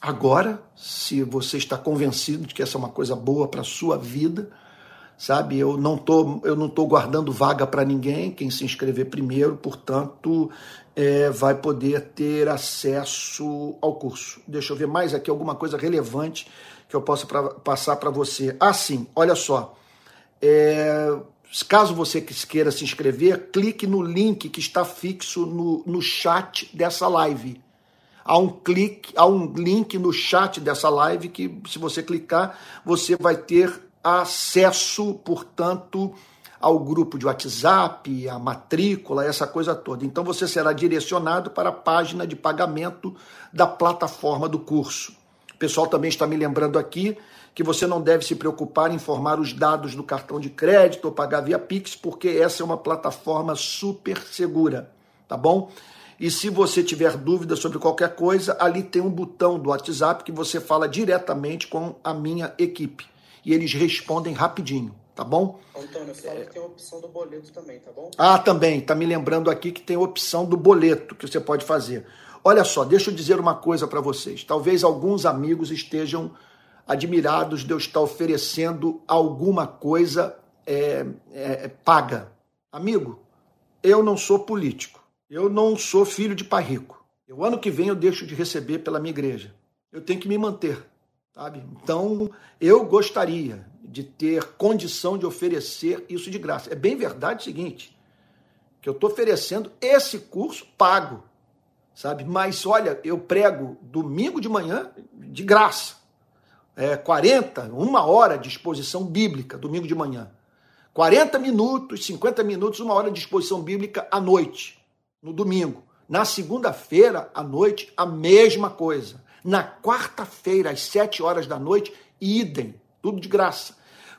agora, se você está convencido de que essa é uma coisa boa para a sua vida, sabe? Eu não tô, eu não tô guardando vaga para ninguém. Quem se inscrever primeiro, portanto, é, vai poder ter acesso ao curso. Deixa eu ver mais aqui alguma coisa relevante que eu possa pra, passar para você. Ah, sim. Olha só. É, caso você queira se inscrever, clique no link que está fixo no, no chat dessa live. Há um clique, há um link no chat dessa live que, se você clicar, você vai ter acesso, portanto, ao grupo de WhatsApp, a matrícula, essa coisa toda. Então você será direcionado para a página de pagamento da plataforma do curso. O pessoal também está me lembrando aqui que você não deve se preocupar em informar os dados do cartão de crédito ou pagar via Pix, porque essa é uma plataforma super segura, tá bom? E se você tiver dúvida sobre qualquer coisa, ali tem um botão do WhatsApp que você fala diretamente com a minha equipe. E eles respondem rapidinho, tá bom? Antônio, fala é... que tem a opção do boleto também, tá bom? Ah, também. Tá me lembrando aqui que tem a opção do boleto que você pode fazer. Olha só, deixa eu dizer uma coisa para vocês. Talvez alguns amigos estejam admirados de eu estar oferecendo alguma coisa é, é, é, paga. Amigo, eu não sou político. Eu não sou filho de pai rico. O ano que vem eu deixo de receber pela minha igreja. Eu tenho que me manter, sabe? Então, eu gostaria de ter condição de oferecer isso de graça. É bem verdade o seguinte, que eu estou oferecendo esse curso pago, sabe? Mas olha, eu prego domingo de manhã de graça. É 40, uma hora de exposição bíblica, domingo de manhã. 40 minutos, 50 minutos, uma hora de exposição bíblica à noite, no domingo. Na segunda-feira, à noite, a mesma coisa. Na quarta-feira, às 7 horas da noite, idem, tudo de graça.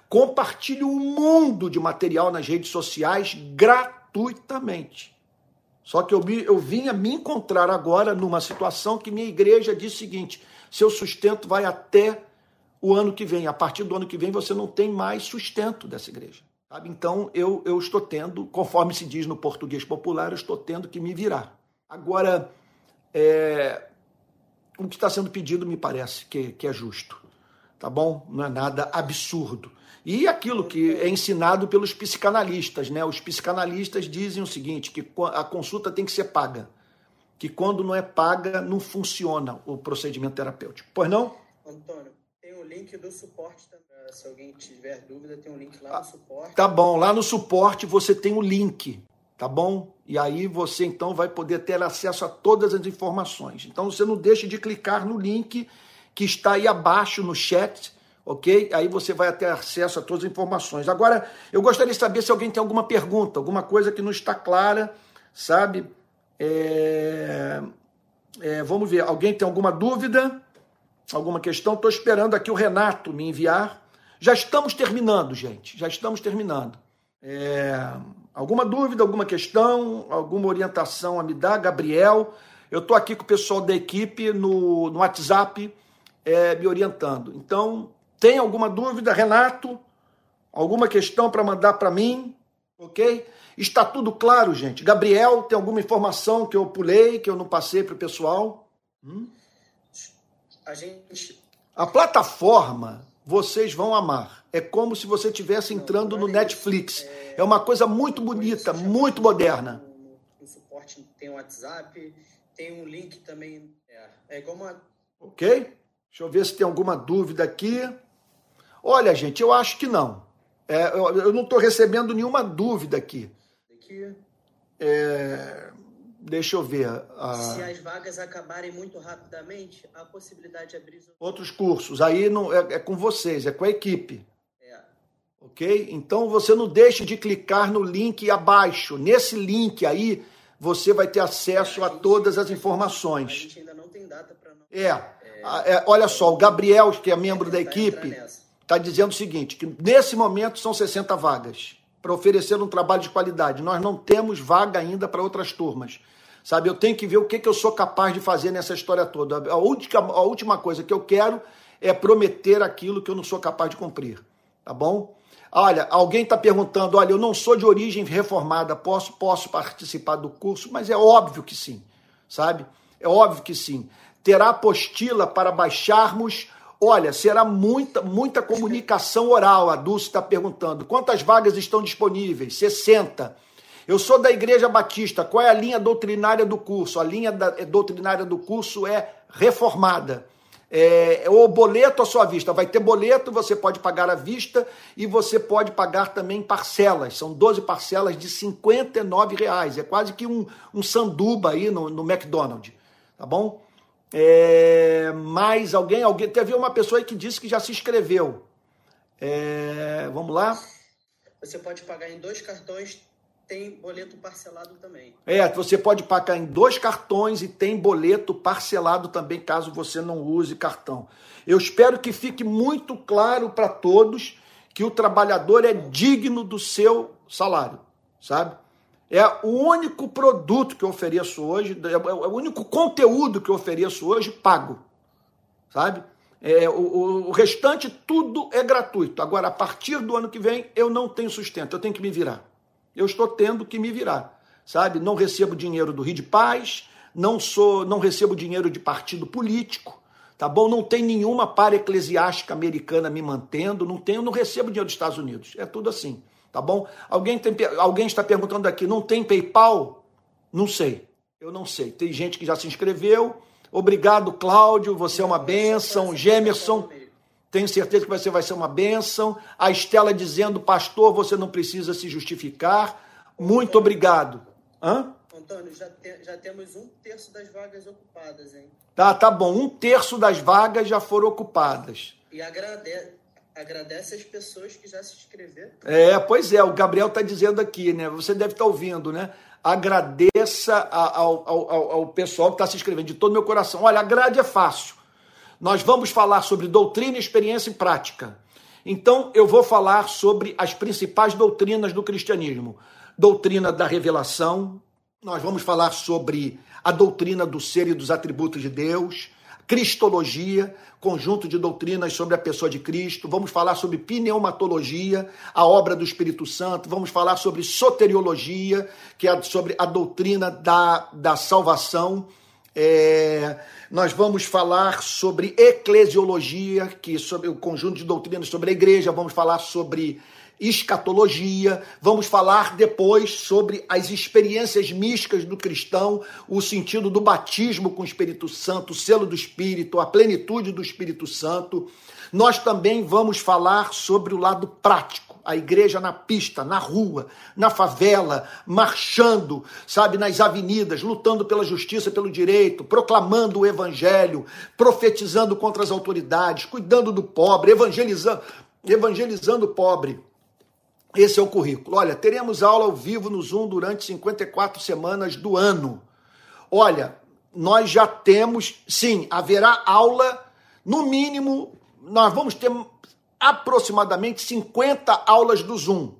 Compartilhe um mundo de material nas redes sociais gratuitamente. Só que eu, eu vinha me encontrar agora numa situação que minha igreja disse o seguinte: seu sustento vai até o ano que vem. A partir do ano que vem você não tem mais sustento dessa igreja. Sabe? Então eu, eu estou tendo, conforme se diz no português popular, eu estou tendo que me virar. Agora, é, o que está sendo pedido me parece que, que é justo, tá bom? Não é nada absurdo. E aquilo que é ensinado pelos psicanalistas, né? Os psicanalistas dizem o seguinte, que a consulta tem que ser paga, que quando não é paga não funciona o procedimento terapêutico. Pois não? Antônio, tem o link do suporte também. Se alguém tiver dúvida, tem um link lá no ah, suporte. Tá bom, lá no suporte você tem o link, tá bom? E aí você então vai poder ter acesso a todas as informações. Então você não deixe de clicar no link que está aí abaixo no chat, ok? Aí você vai ter acesso a todas as informações. Agora, eu gostaria de saber se alguém tem alguma pergunta, alguma coisa que não está clara, sabe? É... É, vamos ver, alguém tem alguma dúvida? Alguma questão? Estou esperando aqui o Renato me enviar já estamos terminando, gente. Já estamos terminando. É, alguma dúvida, alguma questão, alguma orientação a me dar, Gabriel? Eu estou aqui com o pessoal da equipe no, no WhatsApp é, me orientando. Então, tem alguma dúvida, Renato? Alguma questão para mandar para mim? Ok? Está tudo claro, gente. Gabriel, tem alguma informação que eu pulei, que eu não passei para o pessoal? Hum? A gente. A plataforma vocês vão amar. É como se você estivesse entrando no Netflix. É uma coisa muito bonita, muito moderna. O suporte tem o WhatsApp, tem um link também. É, é igual uma. Ok? Deixa eu ver se tem alguma dúvida aqui. Olha, gente, eu acho que não. É, eu, eu, não estou recebendo nenhuma dúvida aqui. Aqui. É, Deixa eu ver. A... Se as vagas acabarem muito rapidamente, a possibilidade de abrir outros cursos. Aí não é, é com vocês, é com a equipe. É. Ok? Então você não deixe de clicar no link abaixo. Nesse link aí você vai ter acesso a, a gente, todas as informações. A gente ainda não tem data para. É. É. é. Olha só, o Gabriel, que é membro da equipe, está dizendo o seguinte: que nesse momento são 60 vagas para oferecer um trabalho de qualidade. Nós não temos vaga ainda para outras turmas. Sabe, eu tenho que ver o que, que eu sou capaz de fazer nessa história toda. A última, a última coisa que eu quero é prometer aquilo que eu não sou capaz de cumprir. Tá bom? Olha, alguém está perguntando: olha, eu não sou de origem reformada, posso, posso participar do curso? Mas é óbvio que sim, sabe? É óbvio que sim. Terá apostila para baixarmos. Olha, será muita, muita comunicação oral. A Dulce está perguntando: quantas vagas estão disponíveis? 60. Eu sou da Igreja Batista. Qual é a linha doutrinária do curso? A linha da, é, doutrinária do curso é reformada. É, é, o boleto à sua vista. Vai ter boleto, você pode pagar à vista e você pode pagar também parcelas. São 12 parcelas de 59 reais. É quase que um, um sanduba aí no, no McDonald's. Tá bom? É, mais alguém? alguém Teve uma pessoa aí que disse que já se inscreveu. É, vamos lá. Você pode pagar em dois cartões tem boleto parcelado também. É, você pode pagar em dois cartões e tem boleto parcelado também, caso você não use cartão. Eu espero que fique muito claro para todos que o trabalhador é digno do seu salário, sabe? É o único produto que eu ofereço hoje, é o único conteúdo que eu ofereço hoje pago, sabe? É, o, o restante tudo é gratuito. Agora, a partir do ano que vem, eu não tenho sustento, eu tenho que me virar. Eu estou tendo que me virar, sabe? Não recebo dinheiro do Rio de Paz, não sou, não recebo dinheiro de partido político, tá bom? Não tem nenhuma para eclesiástica americana me mantendo, não tenho, não recebo dinheiro dos Estados Unidos. É tudo assim, tá bom? Alguém, tem, alguém está perguntando aqui, não tem PayPal? Não sei. Eu não sei. Tem gente que já se inscreveu. Obrigado, Cláudio. Você é uma bênção. Gemerson. Tenho certeza que você vai ser uma bênção. A Estela dizendo, pastor, você não precisa se justificar. Muito obrigado. Hã? Antônio, já, te, já temos um terço das vagas ocupadas, hein? Tá, tá bom. Um terço das vagas já foram ocupadas. E agradece, agradece as pessoas que já se inscreveram. É, pois é. O Gabriel está dizendo aqui, né? Você deve estar tá ouvindo, né? Agradeça ao, ao, ao, ao pessoal que está se inscrevendo de todo meu coração. Olha, a grade é fácil. Nós vamos falar sobre doutrina, experiência e prática. Então, eu vou falar sobre as principais doutrinas do cristianismo: doutrina da revelação, nós vamos falar sobre a doutrina do ser e dos atributos de Deus, cristologia, conjunto de doutrinas sobre a pessoa de Cristo, vamos falar sobre pneumatologia, a obra do Espírito Santo, vamos falar sobre soteriologia, que é sobre a doutrina da, da salvação. É, nós vamos falar sobre eclesiologia, que é sobre o conjunto de doutrinas sobre a igreja, vamos falar sobre escatologia, vamos falar depois sobre as experiências místicas do cristão, o sentido do batismo com o Espírito Santo, o selo do Espírito, a plenitude do Espírito Santo. Nós também vamos falar sobre o lado prático, a igreja na pista, na rua, na favela, marchando, sabe, nas avenidas, lutando pela justiça, pelo direito, proclamando o evangelho, profetizando contra as autoridades, cuidando do pobre, evangelizando, evangelizando o pobre. Esse é o currículo. Olha, teremos aula ao vivo no Zoom durante 54 semanas do ano. Olha, nós já temos, sim, haverá aula, no mínimo, nós vamos ter aproximadamente 50 aulas do Zoom.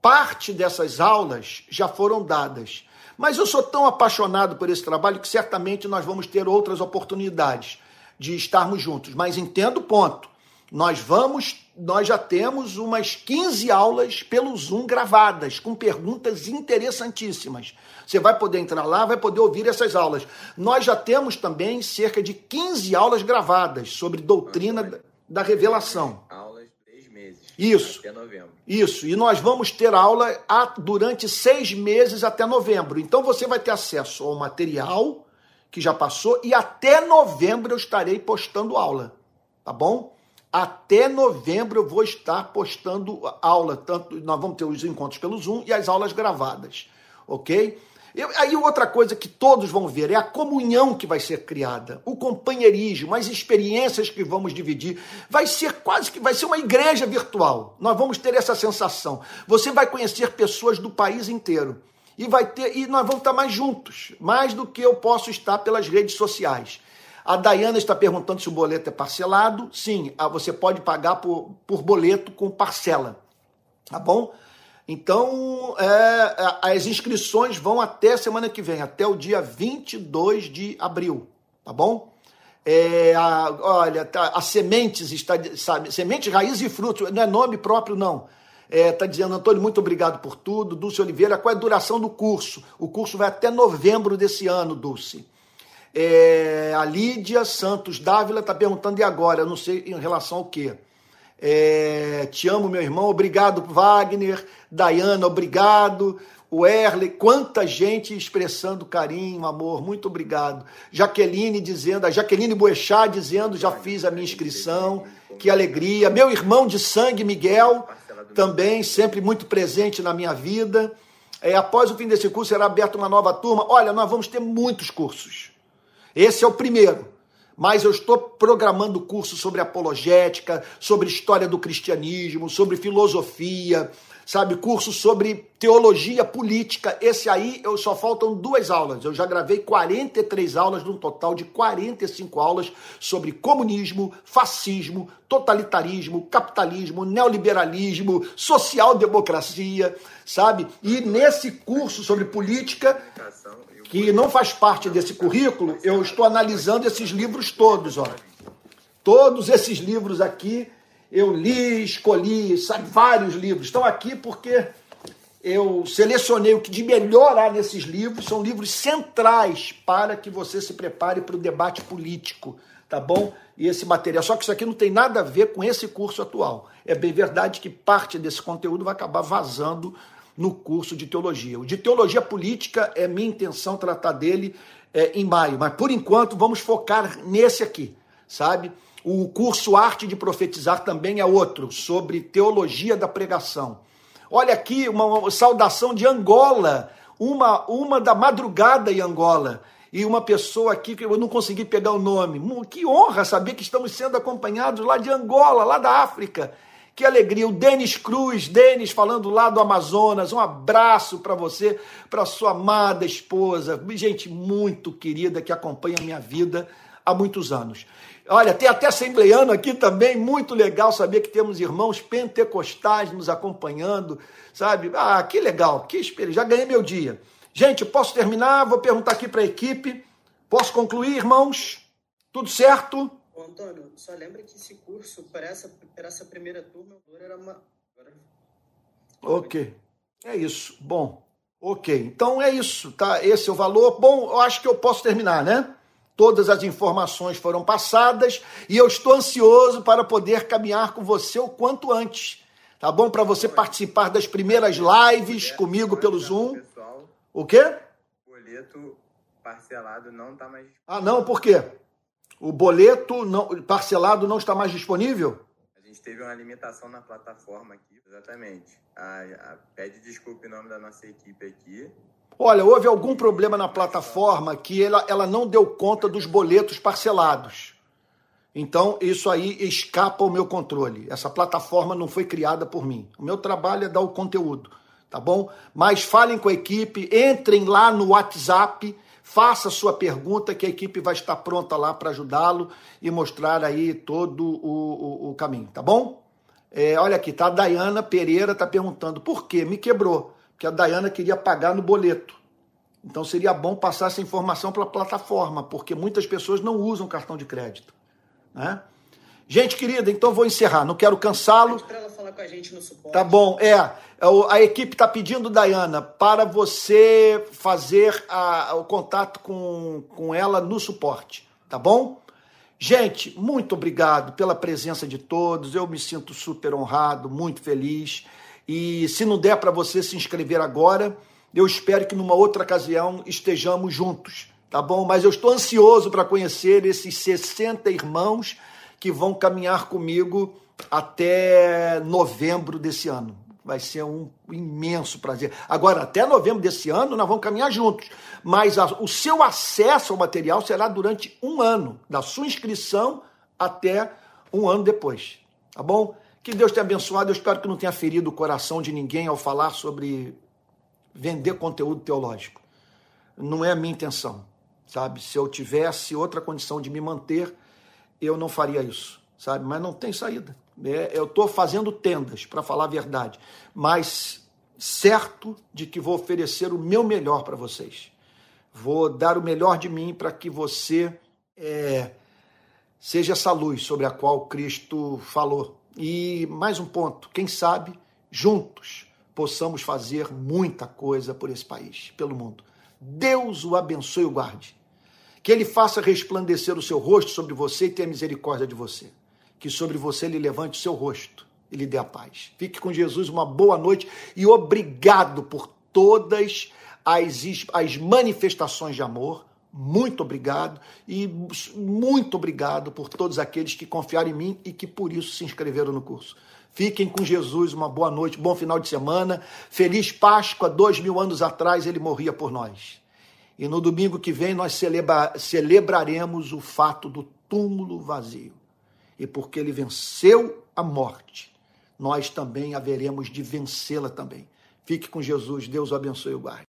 Parte dessas aulas já foram dadas. Mas eu sou tão apaixonado por esse trabalho que certamente nós vamos ter outras oportunidades de estarmos juntos. Mas entendo o ponto. Nós vamos nós já temos umas 15 aulas pelo Zoom gravadas, com perguntas interessantíssimas. Você vai poder entrar lá, vai poder ouvir essas aulas. Nós já temos também cerca de 15 aulas gravadas sobre doutrina da revelação. Aulas de três meses. Isso. Até novembro. Isso. E nós vamos ter aula durante seis meses até novembro. Então você vai ter acesso ao material que já passou e até novembro eu estarei postando aula. Tá bom? Até novembro eu vou estar postando aula, tanto nós vamos ter os encontros pelo Zoom e as aulas gravadas, ok? Eu, aí outra coisa que todos vão ver é a comunhão que vai ser criada, o companheirismo, as experiências que vamos dividir. Vai ser quase que vai ser uma igreja virtual. Nós vamos ter essa sensação. Você vai conhecer pessoas do país inteiro e vai ter e nós vamos estar mais juntos, mais do que eu posso estar pelas redes sociais. A Dayana está perguntando se o boleto é parcelado. Sim, ah, você pode pagar por, por boleto com parcela. Tá bom? Então, é, é, as inscrições vão até semana que vem, até o dia 22 de abril. Tá bom? É, a, olha, tá, a Sementes está, sabe, Semente, Raiz e Frutos, não é nome próprio, não. Está é, tá dizendo, Antônio, muito obrigado por tudo. Dulce Oliveira, qual é a duração do curso? O curso vai até novembro desse ano, Dulce. É, a Lídia Santos Dávila está perguntando, e agora? Eu não sei em relação ao quê. É, te amo, meu irmão. Obrigado, Wagner. Dayana, obrigado. O Erle, quanta gente expressando carinho, amor. Muito obrigado. Jaqueline dizendo, a Jaqueline Boechat dizendo, já fiz a minha inscrição. Que alegria. Meu irmão de sangue, Miguel, também sempre muito presente na minha vida. É, após o fim desse curso será aberta uma nova turma. Olha, nós vamos ter muitos cursos. Esse é o primeiro. Mas eu estou programando curso sobre apologética, sobre história do cristianismo, sobre filosofia, sabe, curso sobre teologia política. Esse aí eu só faltam duas aulas. Eu já gravei 43 aulas, num total de 45 aulas sobre comunismo, fascismo, totalitarismo, capitalismo, neoliberalismo, social-democracia, sabe? E nesse curso sobre política que não faz parte desse currículo, eu estou analisando esses livros todos, ó. Todos esses livros aqui eu li, escolhi, sabe, vários livros. Estão aqui porque eu selecionei o que de melhor há nesses livros, são livros centrais para que você se prepare para o debate político, tá bom? E esse material. Só que isso aqui não tem nada a ver com esse curso atual. É bem verdade que parte desse conteúdo vai acabar vazando no curso de teologia. O de teologia política é minha intenção tratar dele é, em maio, mas por enquanto vamos focar nesse aqui, sabe? O curso Arte de Profetizar também é outro, sobre teologia da pregação. Olha aqui uma saudação de Angola, uma, uma da madrugada em Angola e uma pessoa aqui que eu não consegui pegar o nome. Que honra saber que estamos sendo acompanhados lá de Angola, lá da África. Que alegria. O Denis Cruz, Denis falando lá do Amazonas. Um abraço para você, para sua amada esposa. Gente muito querida que acompanha a minha vida há muitos anos. Olha, tem até assembleiano aqui também, muito legal saber que temos irmãos pentecostais nos acompanhando, sabe? Ah, que legal, que experiência. Já ganhei meu dia. Gente, posso terminar? Vou perguntar aqui para a equipe. Posso concluir, irmãos? Tudo certo? Ô, Antônio, só lembra que esse curso, para essa, para essa primeira turma, era uma. Ok. É isso. Bom. Ok. Então é isso, tá? Esse é o valor. Bom, eu acho que eu posso terminar, né? Todas as informações foram passadas e eu estou ansioso para poder caminhar com você o quanto antes. Tá bom? Para você participar das primeiras lives comigo pelo Zoom. O quê? O boleto parcelado não está mais Ah, não, por quê? O boleto não, parcelado não está mais disponível? A gente teve uma limitação na plataforma aqui, exatamente. A, a, pede desculpa em nome da nossa equipe aqui. Olha, houve algum problema na plataforma que ela, ela não deu conta dos boletos parcelados. Então, isso aí escapa ao meu controle. Essa plataforma não foi criada por mim. O meu trabalho é dar o conteúdo tá bom? Mas falem com a equipe, entrem lá no WhatsApp, faça sua pergunta que a equipe vai estar pronta lá para ajudá-lo e mostrar aí todo o, o, o caminho, tá bom? É, olha aqui, tá? A Dayana Pereira tá perguntando por quê? Me quebrou, porque a Dayana queria pagar no boleto. Então seria bom passar essa informação para a plataforma, porque muitas pessoas não usam cartão de crédito, né? Gente querida, então vou encerrar, não quero cansá-lo. Com a gente no suporte. Tá bom, é. A equipe está pedindo, Dayana, para você fazer a, o contato com, com ela no suporte, tá bom? Gente, muito obrigado pela presença de todos. Eu me sinto super honrado, muito feliz. E se não der para você se inscrever agora, eu espero que numa outra ocasião estejamos juntos, tá bom? Mas eu estou ansioso para conhecer esses 60 irmãos que vão caminhar comigo até novembro desse ano. Vai ser um imenso prazer. Agora, até novembro desse ano, nós vamos caminhar juntos. Mas a, o seu acesso ao material será durante um ano, da sua inscrição até um ano depois. Tá bom? Que Deus tenha abençoado. Eu espero que não tenha ferido o coração de ninguém ao falar sobre vender conteúdo teológico. Não é a minha intenção, sabe? Se eu tivesse outra condição de me manter, eu não faria isso, sabe? Mas não tem saída. É, eu estou fazendo tendas, para falar a verdade, mas certo de que vou oferecer o meu melhor para vocês. Vou dar o melhor de mim para que você é, seja essa luz sobre a qual Cristo falou. E mais um ponto: quem sabe, juntos, possamos fazer muita coisa por esse país, pelo mundo. Deus o abençoe e o guarde que ele faça resplandecer o seu rosto sobre você e tenha misericórdia de você. Que sobre você ele levante o seu rosto e lhe dê a paz. Fique com Jesus, uma boa noite e obrigado por todas as, as manifestações de amor. Muito obrigado e muito obrigado por todos aqueles que confiaram em mim e que por isso se inscreveram no curso. Fiquem com Jesus, uma boa noite, bom final de semana. Feliz Páscoa, dois mil anos atrás ele morria por nós. E no domingo que vem nós celebra, celebraremos o fato do túmulo vazio. E porque ele venceu a morte, nós também haveremos de vencê-la também. Fique com Jesus, Deus o abençoe o guarde.